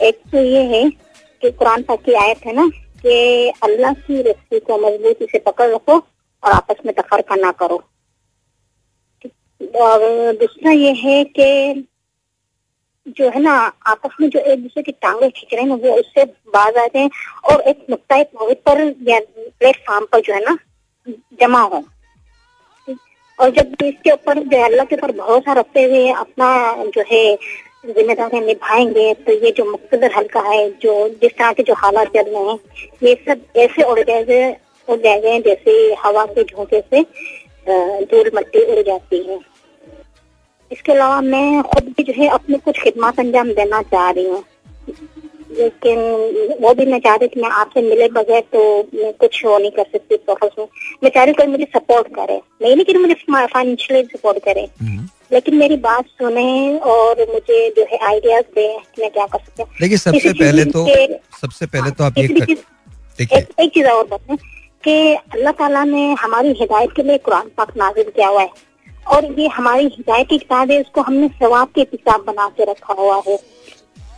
एक तो ये है कि कुरान पाक की आयत है ना, कि अल्लाह की रस्सी को मजबूती से पकड़ रखो और आपस में तफरका ना करो। और दूसरा ये है कि जो है ना, आपस में जो एक दूसरे की टांगे खींच रहे हैं, वो उससे बाज आते हैं और एक नुकता मोहित पर या प्लेटफॉर्म पर जो है ना, जमा हो। और जब इसके ऊपर जो अल्लाह के ऊपर भरोसा रखते हुए अपना जो है जिम्मेदारियाँ निभाएँगे तो ये जो मुख्तर हल्का है, जो जिस तरह के जो हालात चल रहे हैं, ये सब ऐसे उड़ जाएँगे उड़ जाएँगे जैसे हवा के झोंके से धूल मट्टी उड़ जाती है। इसके अलावा मैं खुद भी जो है अपने कुछ खिदमत अंजाम देना चाह रही हूँ। लेकिन वो भी मैं चाह रही कि मैं आपसे मिले बगैर तो मैं कुछ वो नहीं कर सकती प्रोफेस में मैं चाह रही कोई मुझे सपोर्ट करे। नहीं कि मुझे फाइनेंशियली सपोर्ट करे। हम्म। लेकिन मेरी बात सुने और मुझे जो है आइडियाज़ दे मैं क्या कर सकती हूँ। देखिए सबसे पहले तो सबसे पहले तो आप ये देखिए एक, एक चीज़ और बताएँ कि अल्लाह ताला ने हमारी हिदायत के लिए कुरान पाक नाजिल किया हुआ है। और ये हमारी हिदायत की किताब है इसको हमने सवाब के किताब बना के रखा हुआ है।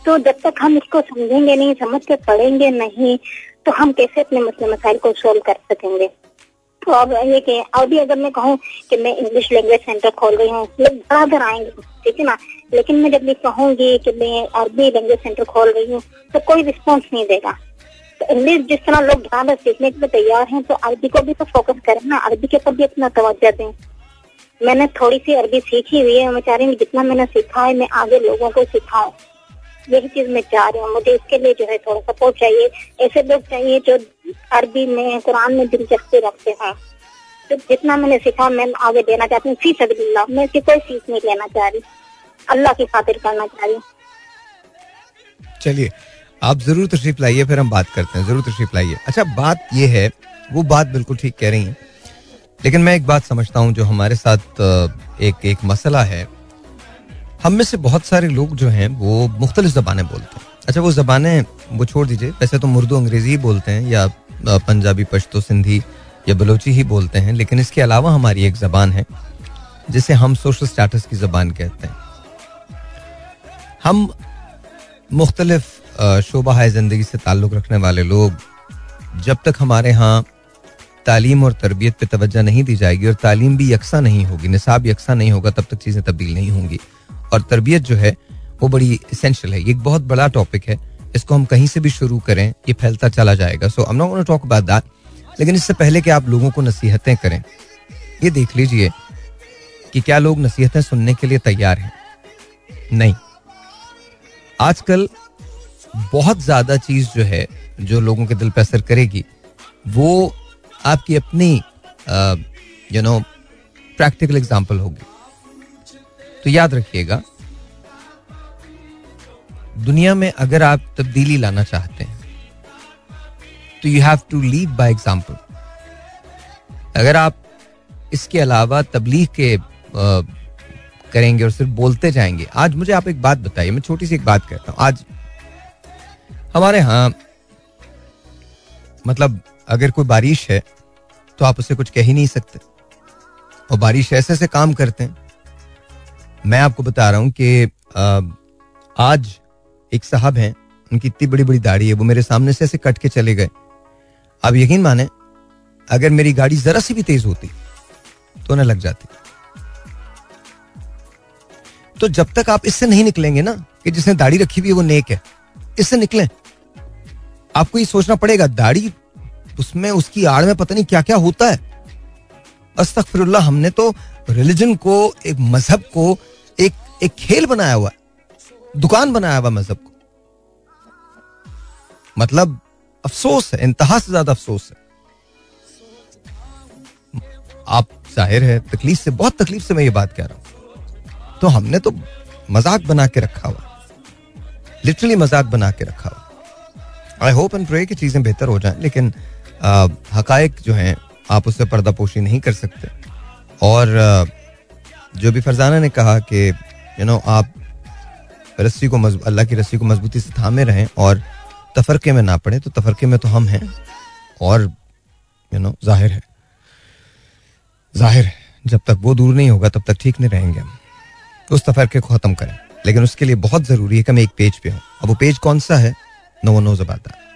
तो जब तक हम इसको समझेंगे नहीं समझ के पढ़ेंगे नहीं तो हम कैसे अपने मसले मसाइल को सोल्व कर सकेंगे? अब ये कि अभी अगर मैं कहूँ कि मैं इंग्लिश लैंग्वेज सेंटर खोल रही हूँ, लोग बराबर आएँगे, ठीक है ना? लेकिन मैं जब ये कहूँगी कि मैं अरबी लैंग्वेज सेंटर खोल रही हूँ तो कोई रिस्पॉन्स नहीं देगा। तो इंग्लिश जिस तरह लोग बराबर सीखने के लिए तैयार हैं तो अरबी को भी तो फोकस करें ना अरबी के ऊपर भी अपना तवज्जो दें। मैंने थोड़ी सी अरबी सीखी हुई है, मैं चाह रही हूँ जितना मैंने सीखा है, मैं आगे लोगों को सिखाऊं। यही चीज़ मैं चाह रही हूँ, मुझे इसके लिए जो है थोड़ा सपोर्ट चाहिए, ऐसे लोग चाहिए जो अरबी में, कुरान में दिलचस्पी रखते हैं। तो जितना मैंने सीखा, मैं आगे देना चाहती हूँ। फ़ी सबिल्ला मैं इसकी कोई फ़ीस नहीं लेना चाह रही। अल्लाह की खातिर करना चाह रही चलिए, आप ज़रूर तशरीफ़ लाइए, फिर हम बात करते हैं। ज़रूर तशरीफ़ लाइए। अच्छा बात ये है, वो बात बिल्कुल ठीक कह रही हैं। लेकिन मैं एक बात समझता हूँ, जो हमारे साथ एक एक मसला है। हम में से बहुत सारे लोग जो हैं, वो मुख्तलिफ़ ज़बानें बोलते हैं। अच्छा वो ज़बानें, वो छोड़ दीजिए। वैसे तो मुर्दू अंग्रेज़ी ही बोलते हैं, या पंजाबी, पश्तो, सिंधी, या बलोची ही बोलते हैं, लेकिन इसके अलावा हमारी एक ज़बान है, जिसे हम सोशल स्टेटस की ज़बान कहते हैं। हम मुख्तलिफ़ शोबा है ज़िंदगी से ताल्लुक़ रखने वाले लोग, जब तक हमारे यहाँ तालीम और तरबियत पे तवज्जो नहीं दी जाएगी, और तालीम भी यकसा नहीं होगी, निसाब यकसा नहीं होगा, तब तक चीज़ें तब्दील नहीं होंगी। और तरबियत जो है, वो बड़ी इसेंशियल है। ये एक बहुत बड़ा टॉपिक है। इसको हम कहीं से भी शुरू करें, ये फैलता चला जाएगा। So I not talk about that लेकिन इससे पहले कि आप लोगों को नसीहतें करें, ये देख लीजिए कि क्या लोग नसीहतें सुनने के लिए तैयार हैं? नहीं। आजकल बहुत ज़्यादा चीज़ जो है, जो लोगों के दिल पर असर करेगी, वो आपकी अपनी यू नो प्रैक्टिकल एग्ज़ाम्पल होगी। तो याद रखिएगा दुनिया में अगर आप तब्दीली लाना चाहते हैं तो you have to lead by example अगर आप इसके अलावा तबलीग के आ, करेंगे और सिर्फ़ बोलते जाएँगे आज मुझे आप एक बात बताइए मैं छोटी सी एक बात कहता हूँ। आज हमारे यहाँ मतलब अगर कोई बारिश है तो आप उसे कुछ कह ही नहीं सकते। और बारिश ऐसे ऐसे काम करते हैं मैं आपको बता रहा हूँ कि आज एक साहब हैं, उनकी इतनी बड़ी बड़ी दाढ़ी है, वो मेरे सामने से ऐसे कट के चले गए। आप यकीन माने, अगर मेरी गाड़ी जरा सी भी तेज होती तो उन्हें लग जाती। तो जब तक आप इससे नहीं निकलेंगे ना, कि जिसने दाढ़ी रखी हुई है, वो नेक है, इससे निकले। आपको ये सोचना पड़ेगा, दाढ़ी, उसमें, उसकी आड़ में पता नहीं क्या क्या होता है। अस्तगफिरुल्लाह, हमने तो रिलीजन को, एक मज़हब को, एक एक खेल बनाया हुआ दुकान बनाया हुआ मज़हब को। मतलब अफसोस है, इंतहा से ज़्यादा अफसोस है। आप ज़ाहिर है, तकलीफ़ से, बहुत तकलीफ़ से मैं ये बात कह रहा हूँ। तो हमने तो मज़ाक बना के रखा हुआ। लिटरली मज़ाक बना के रखा हुआ। आई होप एंड प्रे कि चीज़ें बेहतर हो जाएँ, लेकिन हकायक जो हैं आप उससे पर्दापोशी नहीं कर सकते। और जो भी फरजाना ने कहा कि यू नो आप रस्सी को अल्लाह की रस्सी को मजबूती से थामे रहें और तफरके में ना पड़े तो तफरके में तो हम हैं और यू नो ज़ाहिर है। ज़ाहिर है, जब तक वो दूर नहीं होगा, तब तक ठीक नहीं रहेंगे हम। उस तफरके को ख़त्म करें। लेकिन उसके लिए बहुत ज़रूरी है कि मैं एक पेज पे हूँ। अब वो पेज कौन सा है? No one knows about that.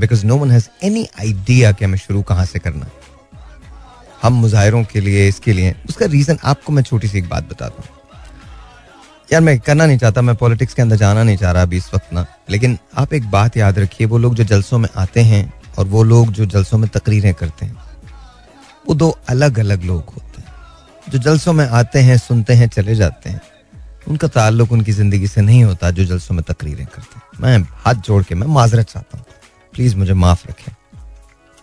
Because no one has any idea कि हमें शुरू कहाँ से करना है। हम मुजाहरों के लिए, इसके लिए, उसका रीज़न आपको मैं छोटी सी एक बात बताता हूँ। यार मैं करना नहीं चाहता, मैं पॉलिटिक्स के अंदर जाना नहीं चाह रहा अभी इस वक्त ना। लेकिन आप एक बात याद रखिए, वो लोग जो जलसों में आते हैं और वो लोग जो जलसों में तकरीरें करते हैं, वो दो अलग अलग लोग होते हैं। जो जलसों में आते हैं, सुनते हैं, चले जाते हैं, उनका ताल्लुक उनकी ज़िंदगी से नहीं होता जो जलसों में तकरीरें करते हैं। मैं हाथ जोड़ के, मैं माजरत चाहता हूँ। प्लीज़ मुझे माफ़ रखें।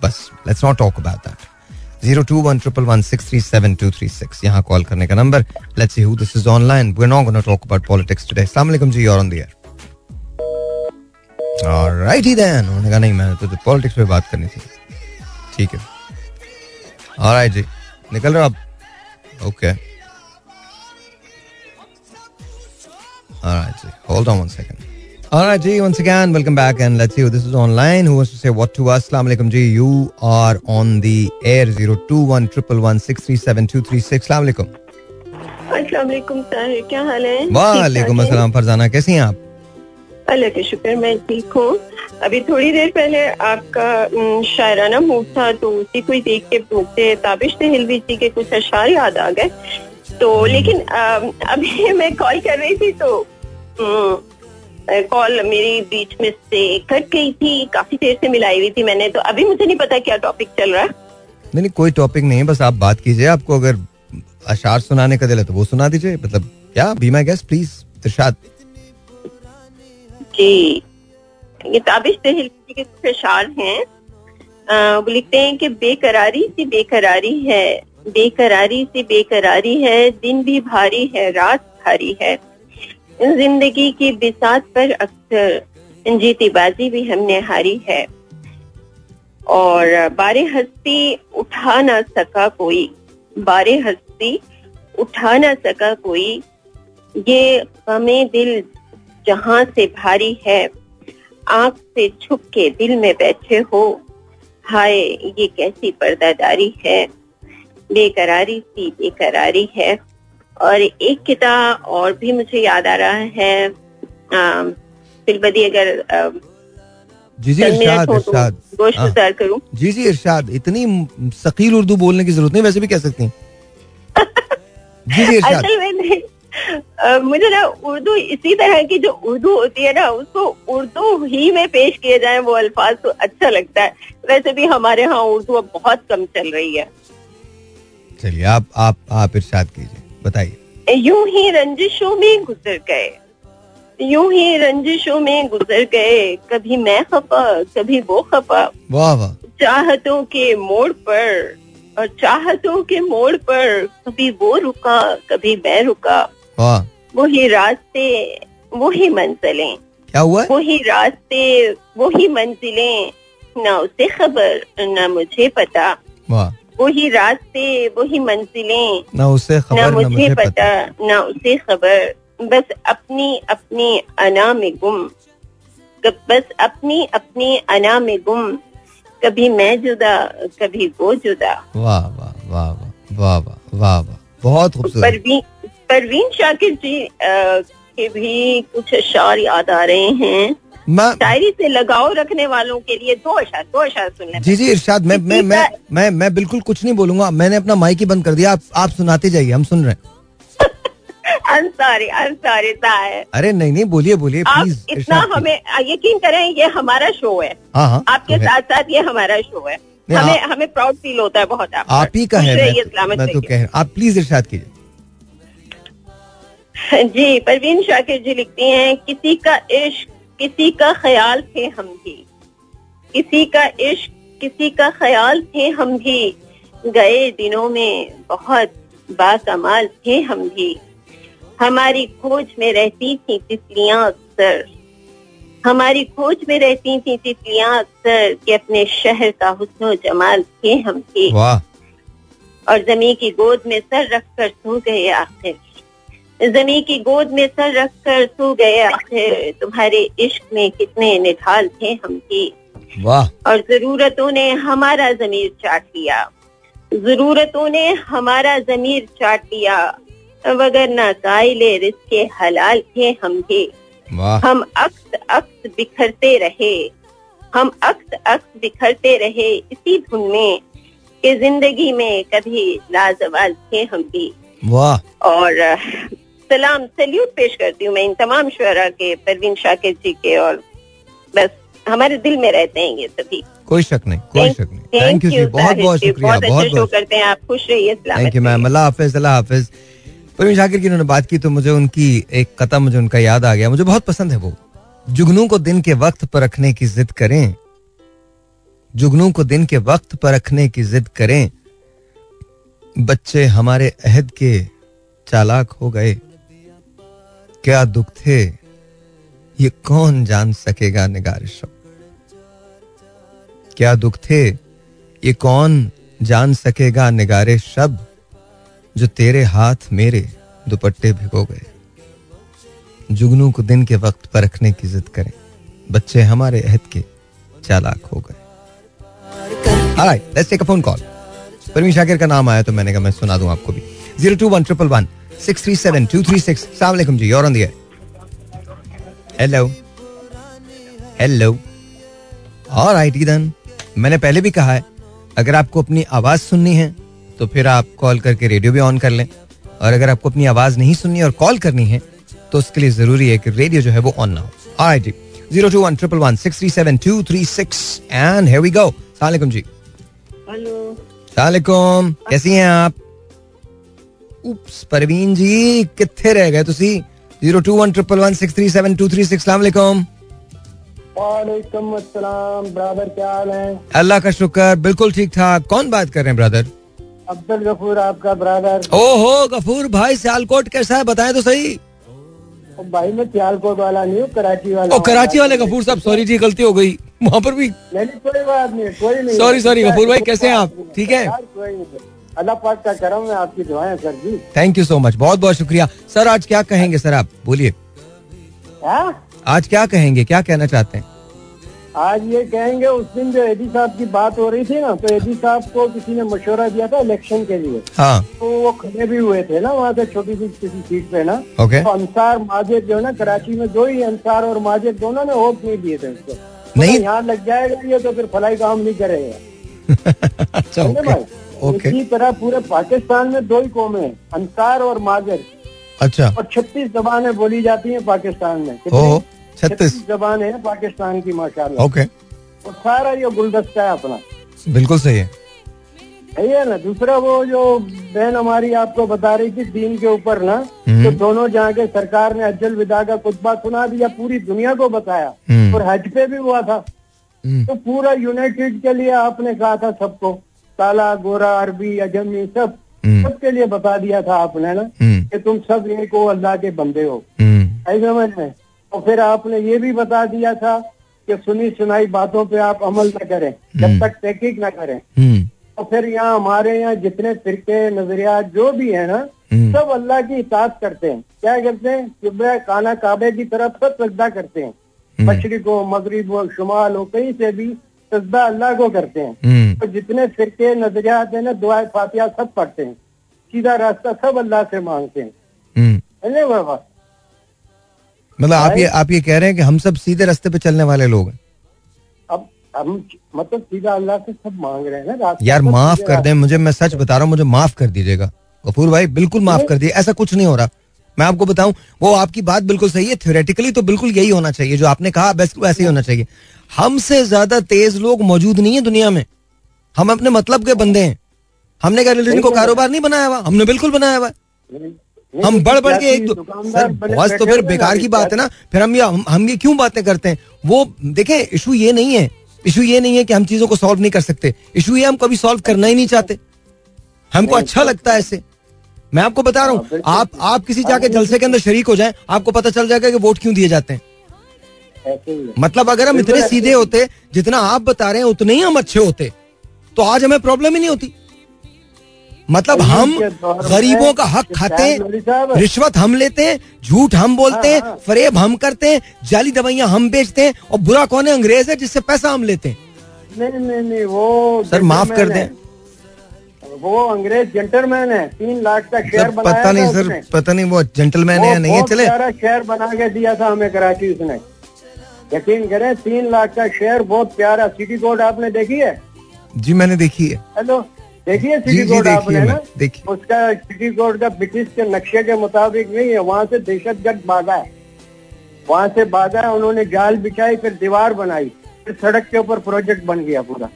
बस let's not talk about that zero two one triple one six three seven two three six यहाँ कॉल करने का number let's see who this is online we not gonna talk about politics today अस्सलाम वालेकुम जी और on the air alright he then उन्होंने कहा, नहीं, मैंने तो पॉलिटिक्स पे बात करनी थी। ठीक है। ऑलराइट जी, निकल रहे आप? Okay alright ji hold on one second Alright, G, once again, welcome back and let's see who this is online. Who wants to say what to us? Assalamu alaikum, G. You are on the air 021 Assalamu alaikum. है वालेकुम अस्सलाम फरजाना कैसी हैं आप अल्लाह के शुक्र मैं ठीक हूँ अभी थोड़ी देर पहले आपका शायराना मूड था तो उसी को ही देख के मुझसे ताबिश हिलवी जी के कुछ अशार याद आ गए तो लेकिन अभी मैं कॉल कर रही थी तो कॉल मेरी बीच में से कट गई थी काफ़ी देर से मिलाई हुई थी मैंने तो अभी मुझे नहीं पता क्या टॉपिक चल रहा है। नहीं नहीं कोई टॉपिक नहीं है बस आप बात कीजिए आपको अगर अशार सुनाने का दिल है तो वो सुना दीजिए मतलब क्या बी माई गेस्ट प्लीज़ इरशाद। जी ये ताबिश तहलवी के कुछ अशार हैं। वो लिखते हैं कि बेकरारी सी बेकरारी है बेकरारी सी बेकरारी है दिन भी भारी है रात भारी है। ज़िंदगी की बिसात पर अक्सर जीतीबाजी भी हमने हारी है। और बारे हस्ती उठा ना सका कोई, बारे हस्ती उठा ना सका कोई, ये हमें दिल जहाँ से भारी है, आँख से छुप के दिल में बैठे हो, हाय ये कैसी पर्दादारी है, बेकरारी सी बेकरारी है। और एक किताब और भी मुझे याद आ रहा है फिलबदी अगर जी जी इरशाद इरशाद। हाँ। करूँ। जी जी इरशाद इतनी सकील उर्दू बोलने की ज़रूरत नहीं वैसे भी कह सकती <laughs> जी जी इरशाद। असल में मुझे ना उर्दू इसी तरह की जो उर्दू होती है ना उसको उर्दू ही में पेश किए जाए वो अल्फाज तो अच्छा लगता है। वैसे भी हमारे यहाँ उर्दू अब बहुत कम चल रही है। चलिए आप आप आप इरशाद कीजिए। बताइए। यूँ ही रंजिशों में गुजर गए। यूँ ही रंजिशों में गुजर गए। कभी मैं खपा कभी वो खपा वाह वाह। चाहतों के मोड़ पर और चाहतों के मोड़ पर कभी वो रुका कभी मैं रुका। वाह। वही रास्ते वही मंजिलें। क्या हुआ? है वही रास्ते वही मंजिलें। न उसे खबर न मुझे पता। वाह। वो ही रास्ते वो ही मंजिलें। ना उसे खबर ना मुझे, ना मुझे पता, पता। ना उसे खबर। बस अपनी अपनी अना में गुम। बस अपनी अपनी अना में गुम। कभी मैं जुदा कभी वो जुदा। वाह वाह वाह वाह वाह वाह वाह बहुत खूबसूरत। परवीन शाकिर जी आ, के भी कुछ अशार याद आ रहे हैं। शायरी से लगाव रखने वालों के लिए दो अशार दो अशार सुन लें जी जी इरशाद मैं मैं मैं मैं मैं बिल्कुल कुछ नहीं बोलूँगा। मैंने अपना माइक ही बंद कर दिया। आप आप सुनाते जाइए हम सुन रहे हैं। <laughs> अरे नहीं नहीं बोलिए बोलिए प्लीज़ इतना हमें यकीन करें ये हमारा शो है। हाँ हाँ आपके तो साथ साथ ये हमारा शो है। हमें हमें प्राउड फील होता है बहुत आप ही का खुश है मैं, तो कह आप प्लीज़ इरशाद कीजिए। <laughs> जी परवीन शाकिर जी लिखती हैं किसी का इश्क किसी का ख्याल थे हम भी। किसी का इश्क किसी का ख्याल थे हम भी। गए दिनों में बहुत बाकमाल थे हम भी। हमारी खोज में रहती थी तितलियाँ अक्सर। हमारी खोज में रहती थी तितलियाँ अक्सर कि अपने शहर का हुस्न जमाल थे हम भी। और जमी की गोद में सर रख कर सो गए आखिर। जमी की गोद में सर रखकर सो गए आखिर तुम्हारे इश्क में कितने निढाल थे हम भी। वाह। और जरूरतों ने हमारा जमीर चाट लिया। जरूरतों ने हमारा जमीर चाट लिया। वगर ना कायले रिस्के हलाल थे हम भी। हम अक्स अक्स बिखरते रहे। हम अक्स अक्स बिखरते रहे इसी धुन में कि ज़िंदगी में कभी लाजवाल थे हम भी। वाह। और सलाम सल्यूट पेश करती हूँ मैं इन तमाम शुरा के परवीन शाकिर जी के और बस हमारे दिल में रहते हैं ये सभी। कोई शक नहीं कोई शक नहीं। थैंक यू बहुत बहुत शुक्रिया बहुत बहुत अच्छा शो करते हैं आप। खुश रहिए थैंक यू मैम अल्लाह हाफिज अल्लाह हाफिज। परवीन शाकिर की उन्होंने बात की तो मुझे उनकी एक कथा मुझे उनका याद आ गया। मुझे बहुत पसंद है वो। जुगनू को दिन के वक्त पर रखने की जिद करें। जुगनू को दिन के वक्त पर रखने की जिद करें। बच्चे हमारे अहद के चालाक हो गए। क्या दुख थे? ये कौन जान सकेगा निगारिश क्या दुख थे? ये कौन जान सकेगा निगारे शब, जो तेरे हाथ मेरे दुपट्टे भिगो गए? जुगनू को दिन के वक्त पर रखने की जिद करें। बच्चे हमारे अहद के चालाक हो गए। Phone call. परवीन शाकिर का नाम आया तो मैंने कहा मैं सुना दूँ आपको भी। Zero two one triple one six three seven two three six सलाम जी और ऑन हेलो हेलो और आई टी दन मैंने पहले भी कहा है अगर आपको अपनी आवाज़ सुननी है तो फिर आप कॉल करके रेडियो भी ऑन कर लें। और अगर आपको अपनी आवाज़ नहीं सुननी और कॉल करनी है तो उसके लिए ज़रूरी है कि रेडियो जो है वो ऑन ना हो। आई जी। Zero two one triple one six three seven two three six and है वी गो सलाम जी। हेलो सलाम कैसी हैं आप? परवीन जी कितने रह गए तुसी? Zero two one triple one six three seven two three six सलाम वालेकुम अस्सलाम ब्रदर क्या हाल है? अल्लाह का शुक्र बिल्कुल ठीक ठाक। कौन बात कर रहे हैं ब्रदर? अब्दुल गफूर आपका ब्रदर। ओहो गफूर भाई सियालकोट कैसा है बताएँ तो सही। भाई मैं सियालकोट वाला नहीं हूँ कराची वाला ओ कराची वाले गफूर साहब सॉरी जी गलती हो गई। वहाँ पर भी नहीं कोई बात नहीं कोई नहीं। Sorry, sorry, गफूर भाई, कैसे हैं आप? ठीक है? अल्लाह पाक का करम है आपकी दुआएँ सर जी थैंक यू सो मच बहुत बहुत शुक्रिया। सर आज क्या कहेंगे सर आप? बोलिए। हाँ? आज क्या कहेंगे? क्या कहना चाहते हैं? आज ये कहेंगे उस दिन जो एडी साहब की बात हो रही थी ना तो एडी साहब को किसी ने मशवरा दिया था इलेक्शन के लिए। हाँ। तो वो खड़े भी हुए थे ना वहाँ से छोटी सी किसी सीट पे ना। ओके तो अंसार माजिद जो है ना कराची में दो ही अंसार और माजिद दोनों ने वोट नहीं दिए थे उसको। नहीं? तो यहाँ लग जाएगा ये तो फिर फलाई काम नहीं करेगा। <laughs> अच्छा भाई? ओके इसी तरह पूरे पाकिस्तान में दो ही कौमें हैं अंसार और माजर। अच्छा। और छत्तीस जबान बोली जाती है पाकिस्तान में। छत्तीस। जबानें हैं पाकिस्तान की माशाल्लाह। ओके और सारा ये गुलदस्ता है अपना। बिल्कुल सही है। है ना? दूसरा वो जो बहन हमारी आपको बता रही थी दीन के ऊपर ना हम्म। तो दोनों जाके सरकार ने अज्जल विदा का खुतबा सुना दिया पूरी दुनिया को बताया। हम्म। और हज पे भी हुआ था। हम्म, तो पूरा यूनाइटेड के लिए आपने कहा था सबको। काला गोरा अरबी अजमी सब हम्म, सबके लिए बता दिया था आपने ना हम्म, कि तुम सब एक हो अल्लाह के बंदे हो। हम्म, ऐसे समझ में? और फिर आपने ये भी बता दिया था कि सुनी सुनाई बातों पे आप अमल न करें जब। तक तहकीक न करें। और फिर यहाँ हमारे यहाँ जितने फिरके नजरियात जो भी है ना। सब अल्लाह की इतात करते हैं। क्या करते हैं? किबला काना काबे की तरफ़ सब सजदा करते हैं। मशरक हो मगरिब हो शुमाल हो कहीं से भी सजदा अल्लाह को करते हैं। तो जितने फिरके नजरियात है ना दुआ फातिहा सब पढ़ते हैं। सीधा रास्ता सब अल्लाह से मांगते हैं। हम्म। समझे बाबा मतलब आप ये आप ये कह रहे हैं कि हम सब सीधे रास्ते पे चलने वाले लोग हैं। अब हम मतलब सीधा अल्लाह से सब मांग रहे हैं ना यार माफ़ कर दें मुझे मैं सच बता रहा हूँ मुझे माफ़ कर दीजिएगा। गफूर भाई बिल्कुल माफ़ कर दिए ऐसा कुछ नहीं हो रहा। मैं आपको बताऊँ वो आपकी बात बिल्कुल सही है थ्योरेटिकली तो बिल्कुल यही होना चाहिए जो आपने कहा बस वैसे ही होना चाहिए। हमसे ज़्यादा तेज लोग मौजूद नहीं है दुनिया में। हम अपने मतलब के बंदे हैं। हमने क्या रिलीजन को कारोबार नहीं बनाया हुआ। हमने बिल्कुल बनाया हुआ हम बढ़ बढ़ के एक सर बहुत तो फिर बेकार की बात है ना। फिर हम ये हम, हम ये क्यों बातें करते हैं? वो देखें इशू ये नहीं है। इशू ये नहीं है कि हम चीज़ों को सॉल्व नहीं कर सकते। इशू ये हम कभी सॉल्व करना ही नहीं चाहते। हमको अच्छा लगता है ऐसे मैं आपको बता रहा हाँ, हूँ आप आप किसी हाँ, जाके जलसे के अंदर शरीक हो जाए आपको पता चल जाएगा कि वोट क्यों दिए जाते है। मतलब अगर हम इतने सीधे होते जितना आप बता रहे हैं उतने ही हम अच्छे होते। तो आज हमें प्रॉब्लम ही नहीं होती। मतलब हम गरीबों का हक खाते हैं रिश्वत हम लेते हैं झूठ हम बोलते हाँ, हैं हाँ। फरेब हम करते हैं जाली दवाइयाँ हम बेचते हैं और बुरा कौन है? अंग्रेज़ है जिससे पैसा हम लेते हैं। नहीं नहीं नहीं वो सर माफ़ कर दें। वो अंग्रेज़ जेंटलमैन है। तीन लाख का शेयर बनाया पता नहीं सर पता नहीं वो जेंटलमैन है या नहीं है चले। प्यारा शेयर बना के दिया था हमें कराची उसने। यकीन करें तीन लाख का शेयर बहुत प्यारा। सिटी कोड आपने देखी है? जी मैंने देखी है। हेलो देखिए सिटी कोड आपने ना मैंने, देखी। उसका सिटी कोड का ब्रिटिश के नक्शे के मुताबिक नहीं है वहाँ से दहशतगर्द बाधा है। वहाँ से बाधा है उन्होंने जाल बिछाई फिर दीवार बनाई फिर सड़क के ऊपर प्रोजेक्ट बन गया पूरा।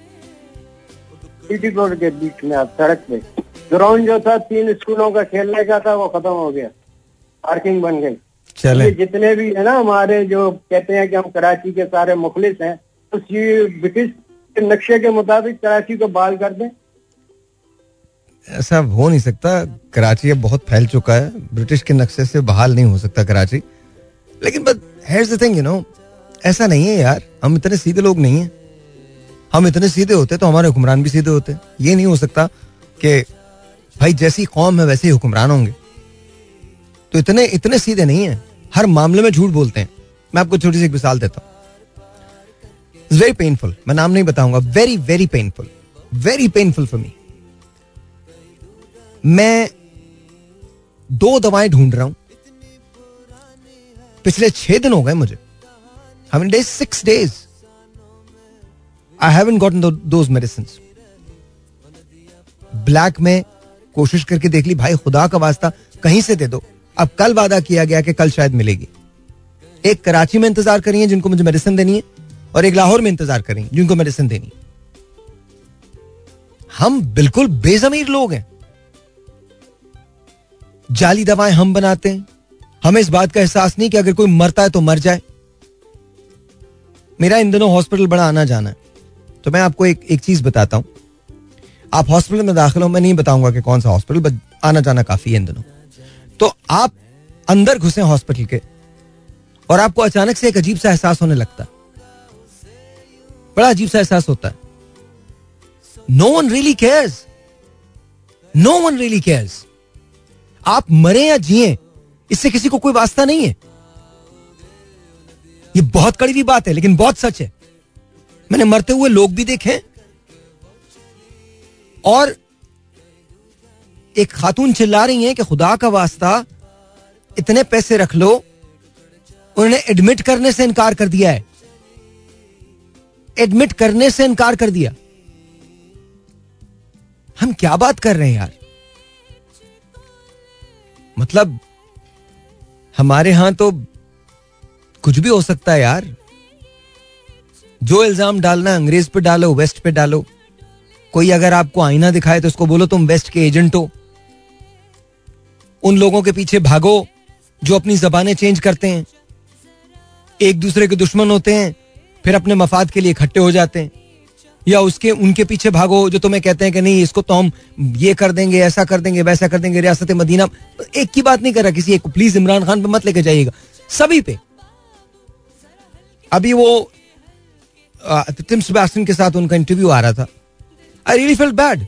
सिटी कोड के बीच में आप सड़क पे। ग्राउंड जो था तीन स्कूलों का खेलने का था वो खत्म हो गया। पार्किंग बन गई। चले। जितने भी है ना हमारे जो कहते हैं कि हम कराची के सारे मुखलिस हैं ये ब्रिटिश नक्शे के मुताबिक कराची को बाल कर दें। ऐसा हो नहीं सकता। कराची अब बहुत फैल चुका है। ब्रिटिश के नक्शे से बहाल नहीं हो सकता कराची। लेकिन but here's thing you know ऐसा नहीं है यार। हम इतने सीधे लोग नहीं हैं। हम इतने सीधे होते तो हमारे हुक्मरान भी सीधे होते। ये नहीं हो सकता कि, भाई, जैसी कौम है वैसे ही हुक्मरान होंगे। तो इतने इतने सीधे नहीं है। हर मामले में झूठ बोलते हैं। मैं आपको छोटी सी मिसाल देता हूँ। वेरी पेनफुल मैं नाम नहीं बताऊँगा. Very very painful very painful for me मैं दो दवाएँ ढूंढ रहा हूँ. पिछले छह दिन हो गए मुझे. How days six days I haven't gotten those medicine black में कोशिश करके देख ली, भाई, खुदा का वास्ता कहीं से दे दो. अब कल वादा किया गया कि कल शायद मिलेगी. एक कराची में इंतज़ार करिए जिनको मुझे मेडिसिन देनी है. और एक लाहौर में इंतज़ार करी है जिनको मेडिसिन देनी। हम बिल्कुल बेजमीर लोग हैं। जाली दवाएँ हम बनाते हैं। हमें इस बात का एहसास नहीं कि अगर कोई मरता है तो मर जाए। मेरा इन दिनों हॉस्पिटल बड़ा आना जाना है। तो मैं आपको एक एक चीज़ बताता हूँ। आप हॉस्पिटल में दाखिल हो, मैं नहीं बताऊँगा कि कौन सा हॉस्पिटल बस आना जाना काफ़ी है इन दिनों। तो आप अंदर घुसे हॉस्पिटल के, और आपको अचानक से एक अजीब सा एहसास होने लगता बड़ा अजीब सा एहसास होता है। No one really cares no one really cares आप मरे या जिए, इससे किसी को कोई वास्ता नहीं है। ये बहुत कड़ी कड़वी बात है, लेकिन बहुत सच है। मैंने मरते हुए लोग भी देखे और एक खातून चिल्ला रही है कि खुदा का वास्ता, इतने पैसे रख लो उन्होंने एडमिट करने से इनकार कर दिया है। एडमिट करने से इनकार कर दिया। हम क्या बात कर रहे हैं यार? मतलब हमारे यहाँ तो कुछ भी हो सकता है यार। जो इल्ज़ाम डालना अंग्रेज़ पे डालो, वेस्ट पे डालो। कोई अगर आपको आईना दिखाए तो उसको बोलो तुम वेस्ट के एजेंट हो। उन लोगों के पीछे भागो जो अपनी जबानें चेंज करते हैं। एक दूसरे के दुश्मन होते हैं। फिर अपने मफाद के लिए इकट्ठे हो जाते हैं। या उसके, उनके पीछे भागो, जो तुम्हें कहते हैं कि नहीं, इसको तो हम ये कर देंगे, ऐसा कर देंगे, वैसा कर देंगे, रियासत मदीना। एक की बात नहीं कर रहा किसी एक को। प्लीज़ इमरान खान पे मत लेके जाइएगा। सभी पे। अभी वो टिम के साथ उनका इंटरव्यू आ रहा था। I really felt bad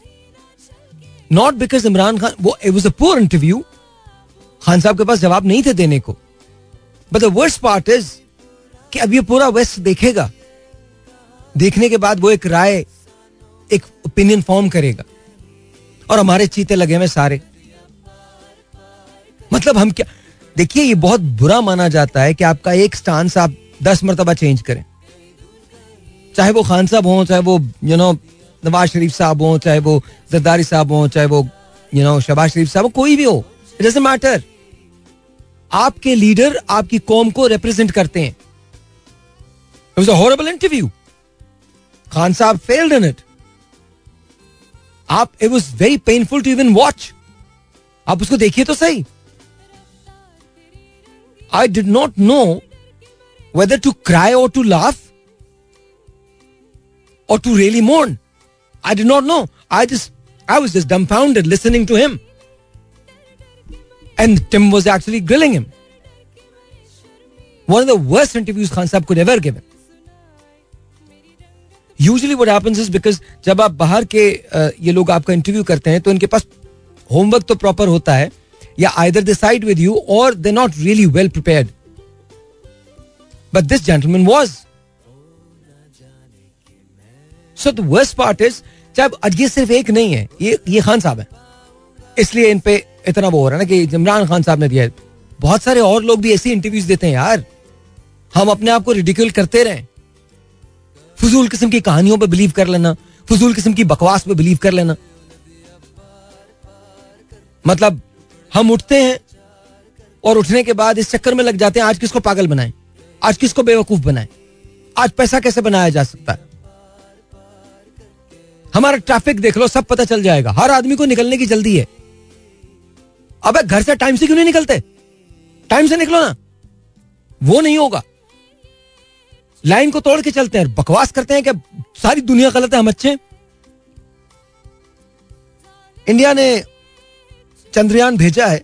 not because Imran Khan, वो it was a poor interview Khan साहब के पास जवाब नहीं थे देने को। But the worst part is कि अब ये पूरा वेस्ट देखेगा। देखने के बाद वो एक राय, एक ओपिनियन फॉर्म करेगा। और हमारे चीते लगे हुए सारे। मतलब हम क्या, देखिए ये बहुत बुरा माना जाता है कि आपका एक स्टांस आप दस मरतबा चेंज करें। चाहे वो खान साहब हों, चाहे वो यू नो नवाज़ शरीफ साहब हों, चाहे वो जरदारी साहब हों, चाहे वो यू नो शहबाज शरीफ साहब हो, कोई भी हो इट मैटर आपके लीडर आपकी कौम को रिप्रेजेंट करते हैं। It was a horrible interview Khan साहब फेल्ड इन इट आप it was very painful to even watch आप उसको देखिए तो सही. I did not know whether to cry or to laugh or to really mourn I did not know I just I was just dumbfounded listening to him And Tim was actually grilling him. One of the worst interviews Khan Saab could ever given. Usually what happens is because जब आप बाहर के ये लोग आपका interview करते हैं तो इनके पास होमवर्क तो प्रॉपर होता है, या either they side with you or they not really well prepared but this gentleman was so the worst part is जब ये सिर्फ़ एक नहीं है, ये ये खान साहब है। इसलिए इन पे इतना वो हो रहा है ना कि इमरान खान साहब ने दिया बहुत सारे और लोग भी ऐसी इंटरव्यूज़ देते हैं यार। हम अपने आप को रिडिक्यूल करते रहे। फजूल किस्म की कहानियों पे बिलीव कर लेना, फजूल किस्म की बकवास पे बिलीव कर लेना। मतलब हम उठते हैं और उठने के बाद इस चक्कर में लग जाते हैं, आज किसको पागल बनाए? आज किसको बेवकूफ़ बनाएँ? आज पैसा कैसे बनाया जा सकता है? हमारा ट्रैफ़िक देख लो, सब पता चल जाएगा। हर आदमी को निकलने की जल्दी है। अबे, घर से टाइम से क्यों नहीं निकलते? टाइम से निकलो ना। वो नहीं होगा। लाइन को तोड़ के चलते हैं बकवास करते हैं कि सारी दुनिया गलत है, हम अच्छे इंडिया ने चंद्रयान भेजा है,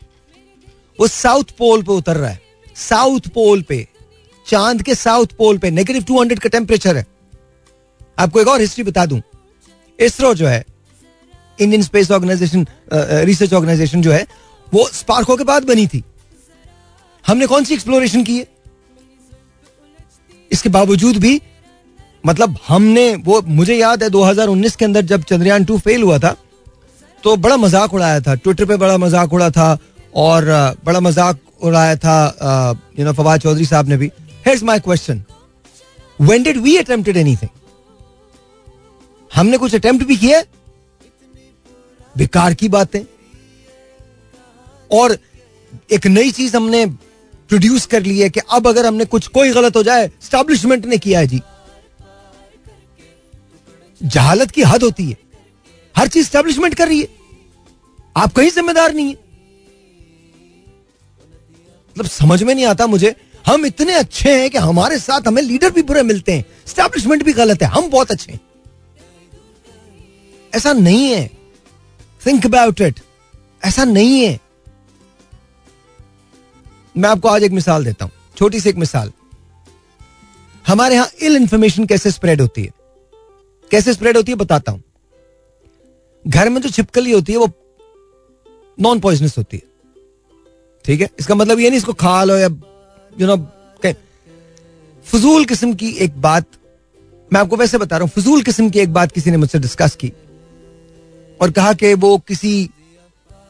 वो साउथ पोल पे उतर रहा है। साउथ पोल पे, चाँद के साउथ पोल पे नेगेटिव टू हंड्रेड का टेम्परेचर है। आपको एक और हिस्ट्री बता दूँ। इसरो जो है Indian space organisation research organisation जो है, वो स्पार्को के बाद बनी थी। हमने कौन सी एक्सप्लोरेशन की है? इसके बावजूद भी मतलब हमने, वो मुझे याद है 2019 के अंदर जब चंद्रयान टू फेल हुआ था तो बड़ा मज़ाक उड़ाया था। ट्विटर पे बड़ा मज़ाक उड़ा था और बड़ा मज़ाक उड़ाया था यू नो फवाद चौधरी साहब ने भी। Here's my question when did we attempted anything हमने कुछ अटेम्प्ट भी किया? बेकार की बातें। और एक नई चीज़ हमने प्रोड्यूस कर ली है कि अब अगर हमने कुछ कोई गलत हो जाए स्टैब्लिशमेंट ने किया है जी। जहालत की हद होती है। हर चीज़ स्टैब्लिशमेंट कर रही है। आप कहीं जिम्मेदार नहीं है। मतलब समझ में नहीं आता मुझे, हम इतने अच्छे हैं कि हमारे साथ हमें लीडर भी बुरे मिलते हैं। स्टैब्लिशमेंट भी गलत है। हम बहुत अच्छे हैं। ऐसा नहीं है। थिंक अबाउट इट ऐसा नहीं है। मैं आपको आज एक मिसाल देता हूँ, छोटी सी एक मिसाल। हमारे यहाँ इल इंफॉर्मेशन कैसे स्प्रेड होती है? कैसे स्प्रेड होती है बताता हूँ। घर में जो छिपकली होती है, वो नॉन पॉइजनस होती है। ठीक है? इसका मतलब ये नहीं इसको खा लो या यू नो फजूल किस्म की एक बात, मैं आपको वैसे बता रहा हूँ, फजूल किस्म की एक बात किसी ने मुझसे डिस्कस की और कहा कि वो किसी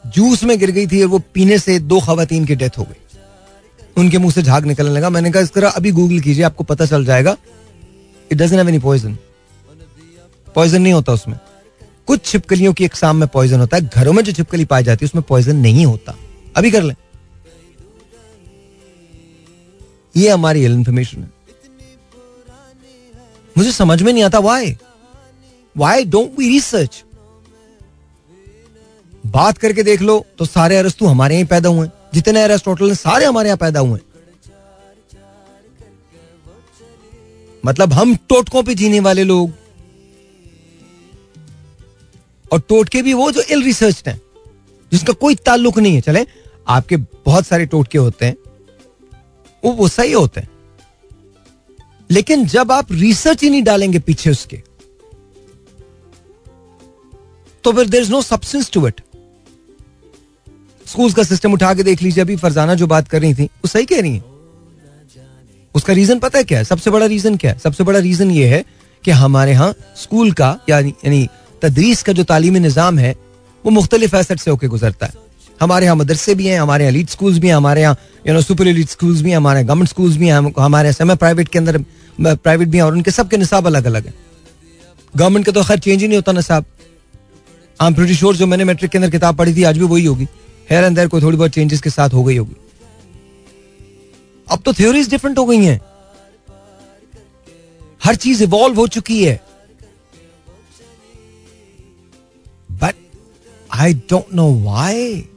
जूस में गिर गई थी और वो पीने से दो खातन की डेथ हो गई। उनके मुँह से झाग निकलने लगा। मैंने कहा इस तरह अभी गूगल कीजिए, आपको पता चल जाएगा। It doesn't have any poison poison नहीं होता उसमें। कुछ छिपकलियों की साम में पॉइजन होता है। घरों में जो छिपकली पाई जाती है, उसमें पॉइजन नहीं होता। अभी कर लें। ये हमारी इन्फॉर्मेशन है। मुझे समझ में नहीं आता why why don't we research बात करके देख लो तो सारे अरस्तु हमारे यहीं पैदा हुए जितने अरेस्टोटल सारे हमारे यहाँ पैदा हुए मतलब हम टोटकों पे जीने वाले लोग। और टोटके भी वो जो इल रिसर्च हैं, जिसका कोई ताल्लुक नहीं है। चले, आपके बहुत सारे टोटके होते हैं, वो वो सही होते हैं। लेकिन जब आप रिसर्च ही नहीं डालेंगे पीछे उसके तो फिर there is no substance to it school का सिस्टम उठा के देख लीजिए, अभी फरजाना जो बात कर रही थी, वो सही कह रही है। उसका रीजन पता है क्या है? सबसे बड़ा रीजन क्या है? सबसे बड़ा रीजन ये है कि हमारे यहाँ स्कूल का, यानी यानी तदरीस का जो तालीमी निज़ाम है, वो मुख्तलिफ़ फैसट से होकर गुजरता है। हमारे यहाँ मदरसे भी हैं, हमारे यहाँ लीड स्कूल्स भी हैं, हमारे यहाँ you know super lead schools भी हैं, हमारे गवर्नमेंट स्कूल्स भी हैं हमारे यहाँ सेमी प्राइवेट के अंदर प्राइवेट भी हैं और उनके सबके निसाब अलग अलग है। गवर्नमेंट का तो खैर चेंज ही नहीं होता निसाब। आई एम श्योर जो मैंने मेट्रिक के अंदर किताब पढ़ी थी, आज भी वही होगी। हेयर एंड देयर कोई थोड़ी बहुत चेंजेस के साथ हो गई होगी। अब तो थ्योरीज डिफरेंट हो गई हैं। हर चीज़ इवॉल्व हो चुकी है। But I don't know why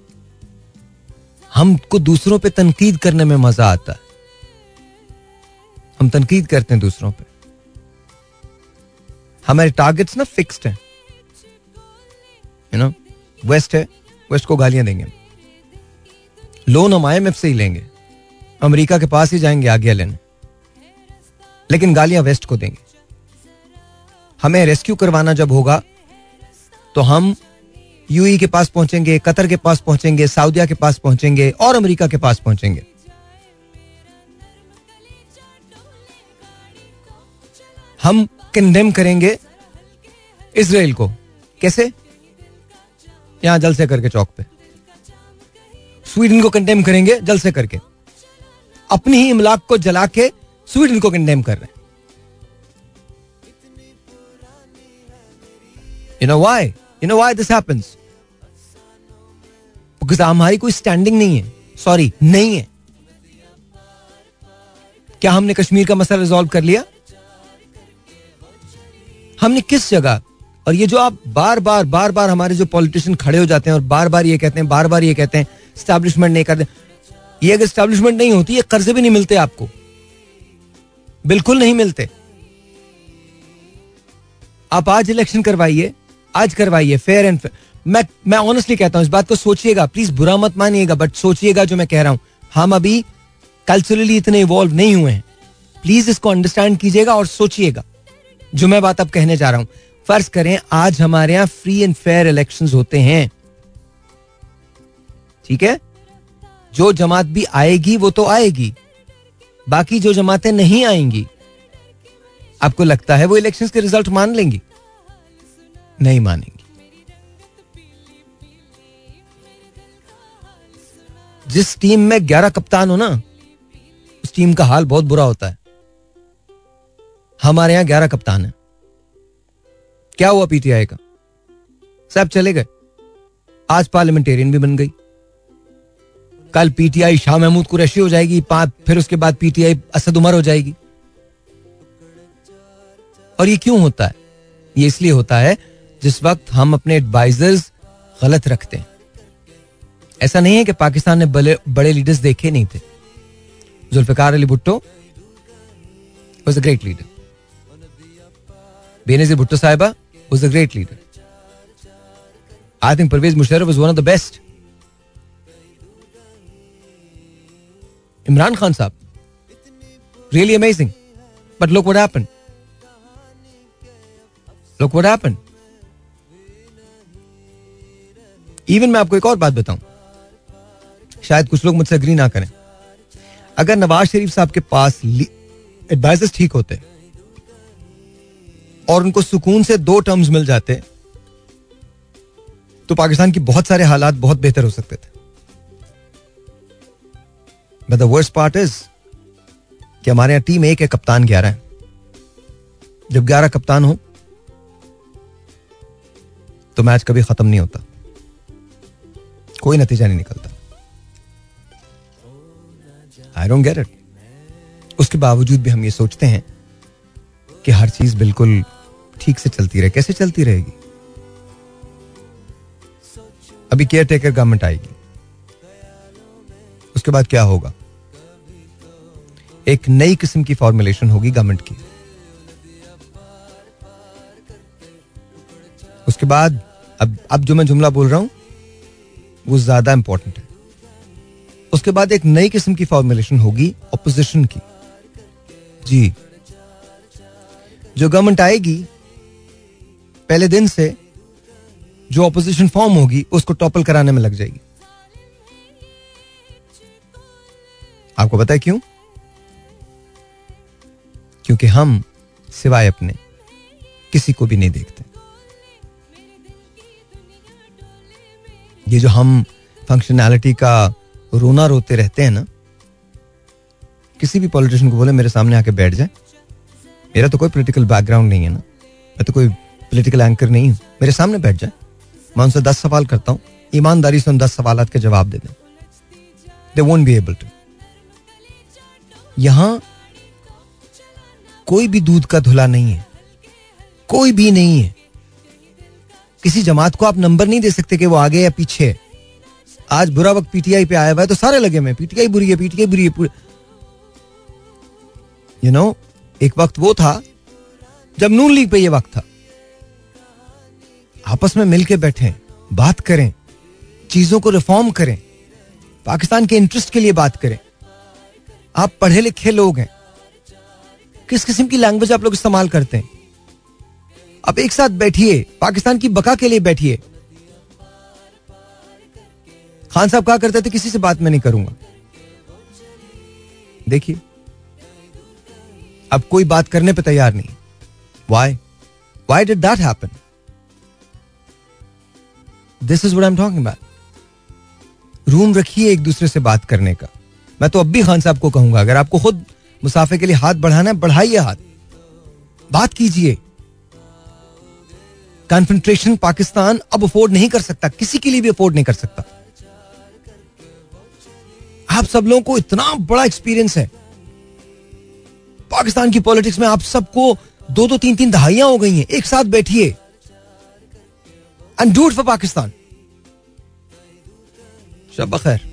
हमको दूसरों पे तनकीद करने में मज़ा आता है। हम तनकीद करते हैं दूसरों पे। हमारे टारगेट्स ना फिक्स्ड हैं। यू नो वेस्ट है वेस्ट को गालियाँ देंगे। लोन हम आई से ही लेंगे। अमेरिका के पास ही जाएँगे आगे लेने लेकिन गालियाँ वेस्ट को देंगे। हमें रेस्क्यू करवाना जब होगा तो हम यूई के पास पहुँचेंगे, कतर के पास पहुँचेंगे, सऊदिया के पास पहुँचेंगे और अमेरिका के पास पहुँचेंगे। हम कंडेम करेंगे इसराइल को। कैसे? यहाँ जलसे करके चौक पे। स्वीडन को कंडेम करेंगे जल से करके। अपनी ही इमलाक को जला के स्वीडन को कंडेम कर रहे हैं। You know why you know why this happens because हमारी कोई स्टैंडिंग नहीं है। सॉरी नहीं है। क्या हमने कश्मीर का मसला रिजॉल्व कर लिया? हमने किस जगह? और ये जो आप बार बार बार बार हमारे जो पॉलिटिशियन खड़े हो जाते हैं और बार बार ये कहते हैं बार बार ये कहते हैं स्टैब्लिशमेंट नहीं करते। ये अगर स्टैब्लिशमेंट नहीं होती, ये कर्जे भी नहीं मिलते आपको। बिल्कुल नहीं मिलते। आप आज इलेक्शन करवाइए, आज करवाइए फेयर एंड मैं मैं ऑनेस्टली कहता हूँ, इस बात को सोचिएगा प्लीज़ बुरा मत मानिएगा बट सोचिएगा जो मैं कह रहा हूँ। हम अभी कल्चरली इतने इवॉल्व नहीं हुए हैं। प्लीज़ इसको अंडरस्टैंड कीजिएगा और सोचिएगा, जो मैं बात अब कहने जा रहा हूँ। फ़र्ज़ करें, आज हमारे यहाँ फ्री एंड फेयर इलेक्शन होते हैं। ठीक है? जो जमात भी आएगी, वो तो आएगी। बाकी जो जमातें नहीं आएँगी, आपको लगता है वो इलेक्शन के रिज़ल्ट मान लेंगी? नहीं मानेंगी। जिस टीम में ग्यारह कप्तान हो ना, उस टीम का हाल बहुत बुरा होता है। हमारे यहाँ ग्यारह कप्तान है। क्या हुआ पीटीआई का? सब चले गए। आज पार्लियामेंटेरियन भी बन गई। कल पीटीआई शाह महमूद कुरैशी हो जाएगी फिर उसके बाद पीटीआई असद उमर हो जाएगी। और ये क्यों होता है? ये इसलिए होता है, जिस वक्त हम अपने एडवाइजर्स गलत रखते हैं। ऐसा नहीं है कि पाकिस्तान ने बड़े बड़े लीडर्स देखे नहीं थे। Zulfikar Ali Bhutto was a great leader Benazir Bhutto साहिबा was a great leader I think Pervez Musharraf was one of the best Imran Khan साहब really amazing but look what happened look what happened even मैं आपको एक और बात बताऊँ। शायद कुछ लोग मुझसे अग्री ना करें। अगर नवाज़ शरीफ साहब के पास एडवाइजर्स ठीक होते और उनको सुकून से दो टर्म्स मिल जाते तो पाकिस्तान की बहुत सारे हालात बहुत बेहतर हो सकते थे। But the worst part is कि हमारे यहाँ टीम एक है, कप्तान ग्यारह है। जब ग्यारह कप्तान हो तो मैच कभी खत्म नहीं होता। कोई नतीजा नहीं निकलता। आई डोंट गेट इट उसके बावजूद भी हम ये सोचते हैं कि हर चीज़ बिल्कुल ठीक से चलती रहे। कैसे चलती रहेगी? अभी केयर टेकर गवर्नमेंट आएगी। उसके बाद क्या होगा? एक नई किस्म की फॉर्मुलेशन होगी गवर्नमेंट की। उसके बाद, अब अब जो मैं जुमला बोल रहा हूँ, वो ज़्यादा इंपॉर्टेंट है। उसके बाद एक नई किस्म की फॉर्मुलेशन होगी ऑपोजिशन की। जी। जो गवर्नमेंट आएगी, पहले दिन से जो ऑपोजिशन फॉर्म होगी, उसको टॉपल कराने में लग जाएगी। आपको पता है क्यों? क्योंकि हम सिवाय अपने किसी को भी नहीं देखते। ये जो हम फंक्शनैलिटी का रोना रोते रहते हैं ना, किसी भी पॉलिटिशियन को बोले, मेरे सामने आके बैठ जाए। मेरा तो कोई पॉलिटिकल बैकग्राउंड नहीं है ना। मैं तो कोई पॉलिटिकल एंकर नहीं हूँ। मेरे सामने बैठ जाए। मैं उनसे दस सवाल करता हूँ। ईमानदारी से उन दस सवाल के जवाब दे दें। They won't be able to यहाँ कोई भी दूध का धुला नहीं है। कोई भी नहीं है। किसी जमात को आप नंबर नहीं दे सकते कि वो आगे या पीछे आज बुरा वक्त पीटीआई पे आया हुआ है तो सारे लगे में पीटीआई बुरी है, पीटीआई बुरी है यू नो एक वक्त वो था, जब नून लीग पे ये वक्त था। आपस में मिलके बैठे, बात करें, चीज़ों को रिफॉर्म करें, पाकिस्तान के इंटरेस्ट के लिए बात करें। आप पढ़े लिखे लोग हैं। किस किस्म की लैंग्वेज आप लोग इस्तेमाल करते हैं? आप एक साथ बैठिए, पाकिस्तान की बका के लिए बैठिए। खान साहब कहा करते थे, किसी से बात मैं नहीं करूँगा। देखिए, अब कोई बात करने पे तैयार नहीं। Why why did that happen this is what I am talking about room रखिए एक दूसरे से बात करने का। मैं तो अब भी खान साहब को कहूँगा, अगर आपको खुद मुसाफे के लिए हाथ बढ़ाना है, बढ़ाइए हाथ। बात कीजिए। कॉन्फेंट्रेशन पाकिस्तान अब अफोर्ड नहीं कर सकता, किसी के लिए भी अफोर्ड नहीं कर सकता। आप सब लोगों को इतना बड़ा एक्सपीरियंस है। पाकिस्तान की पॉलिटिक्स में आप सबको दो दो तीन तीन दहाइयाँ हो गई हैं, एक साथ बैठिए। And do it for Pakistan. शब खैर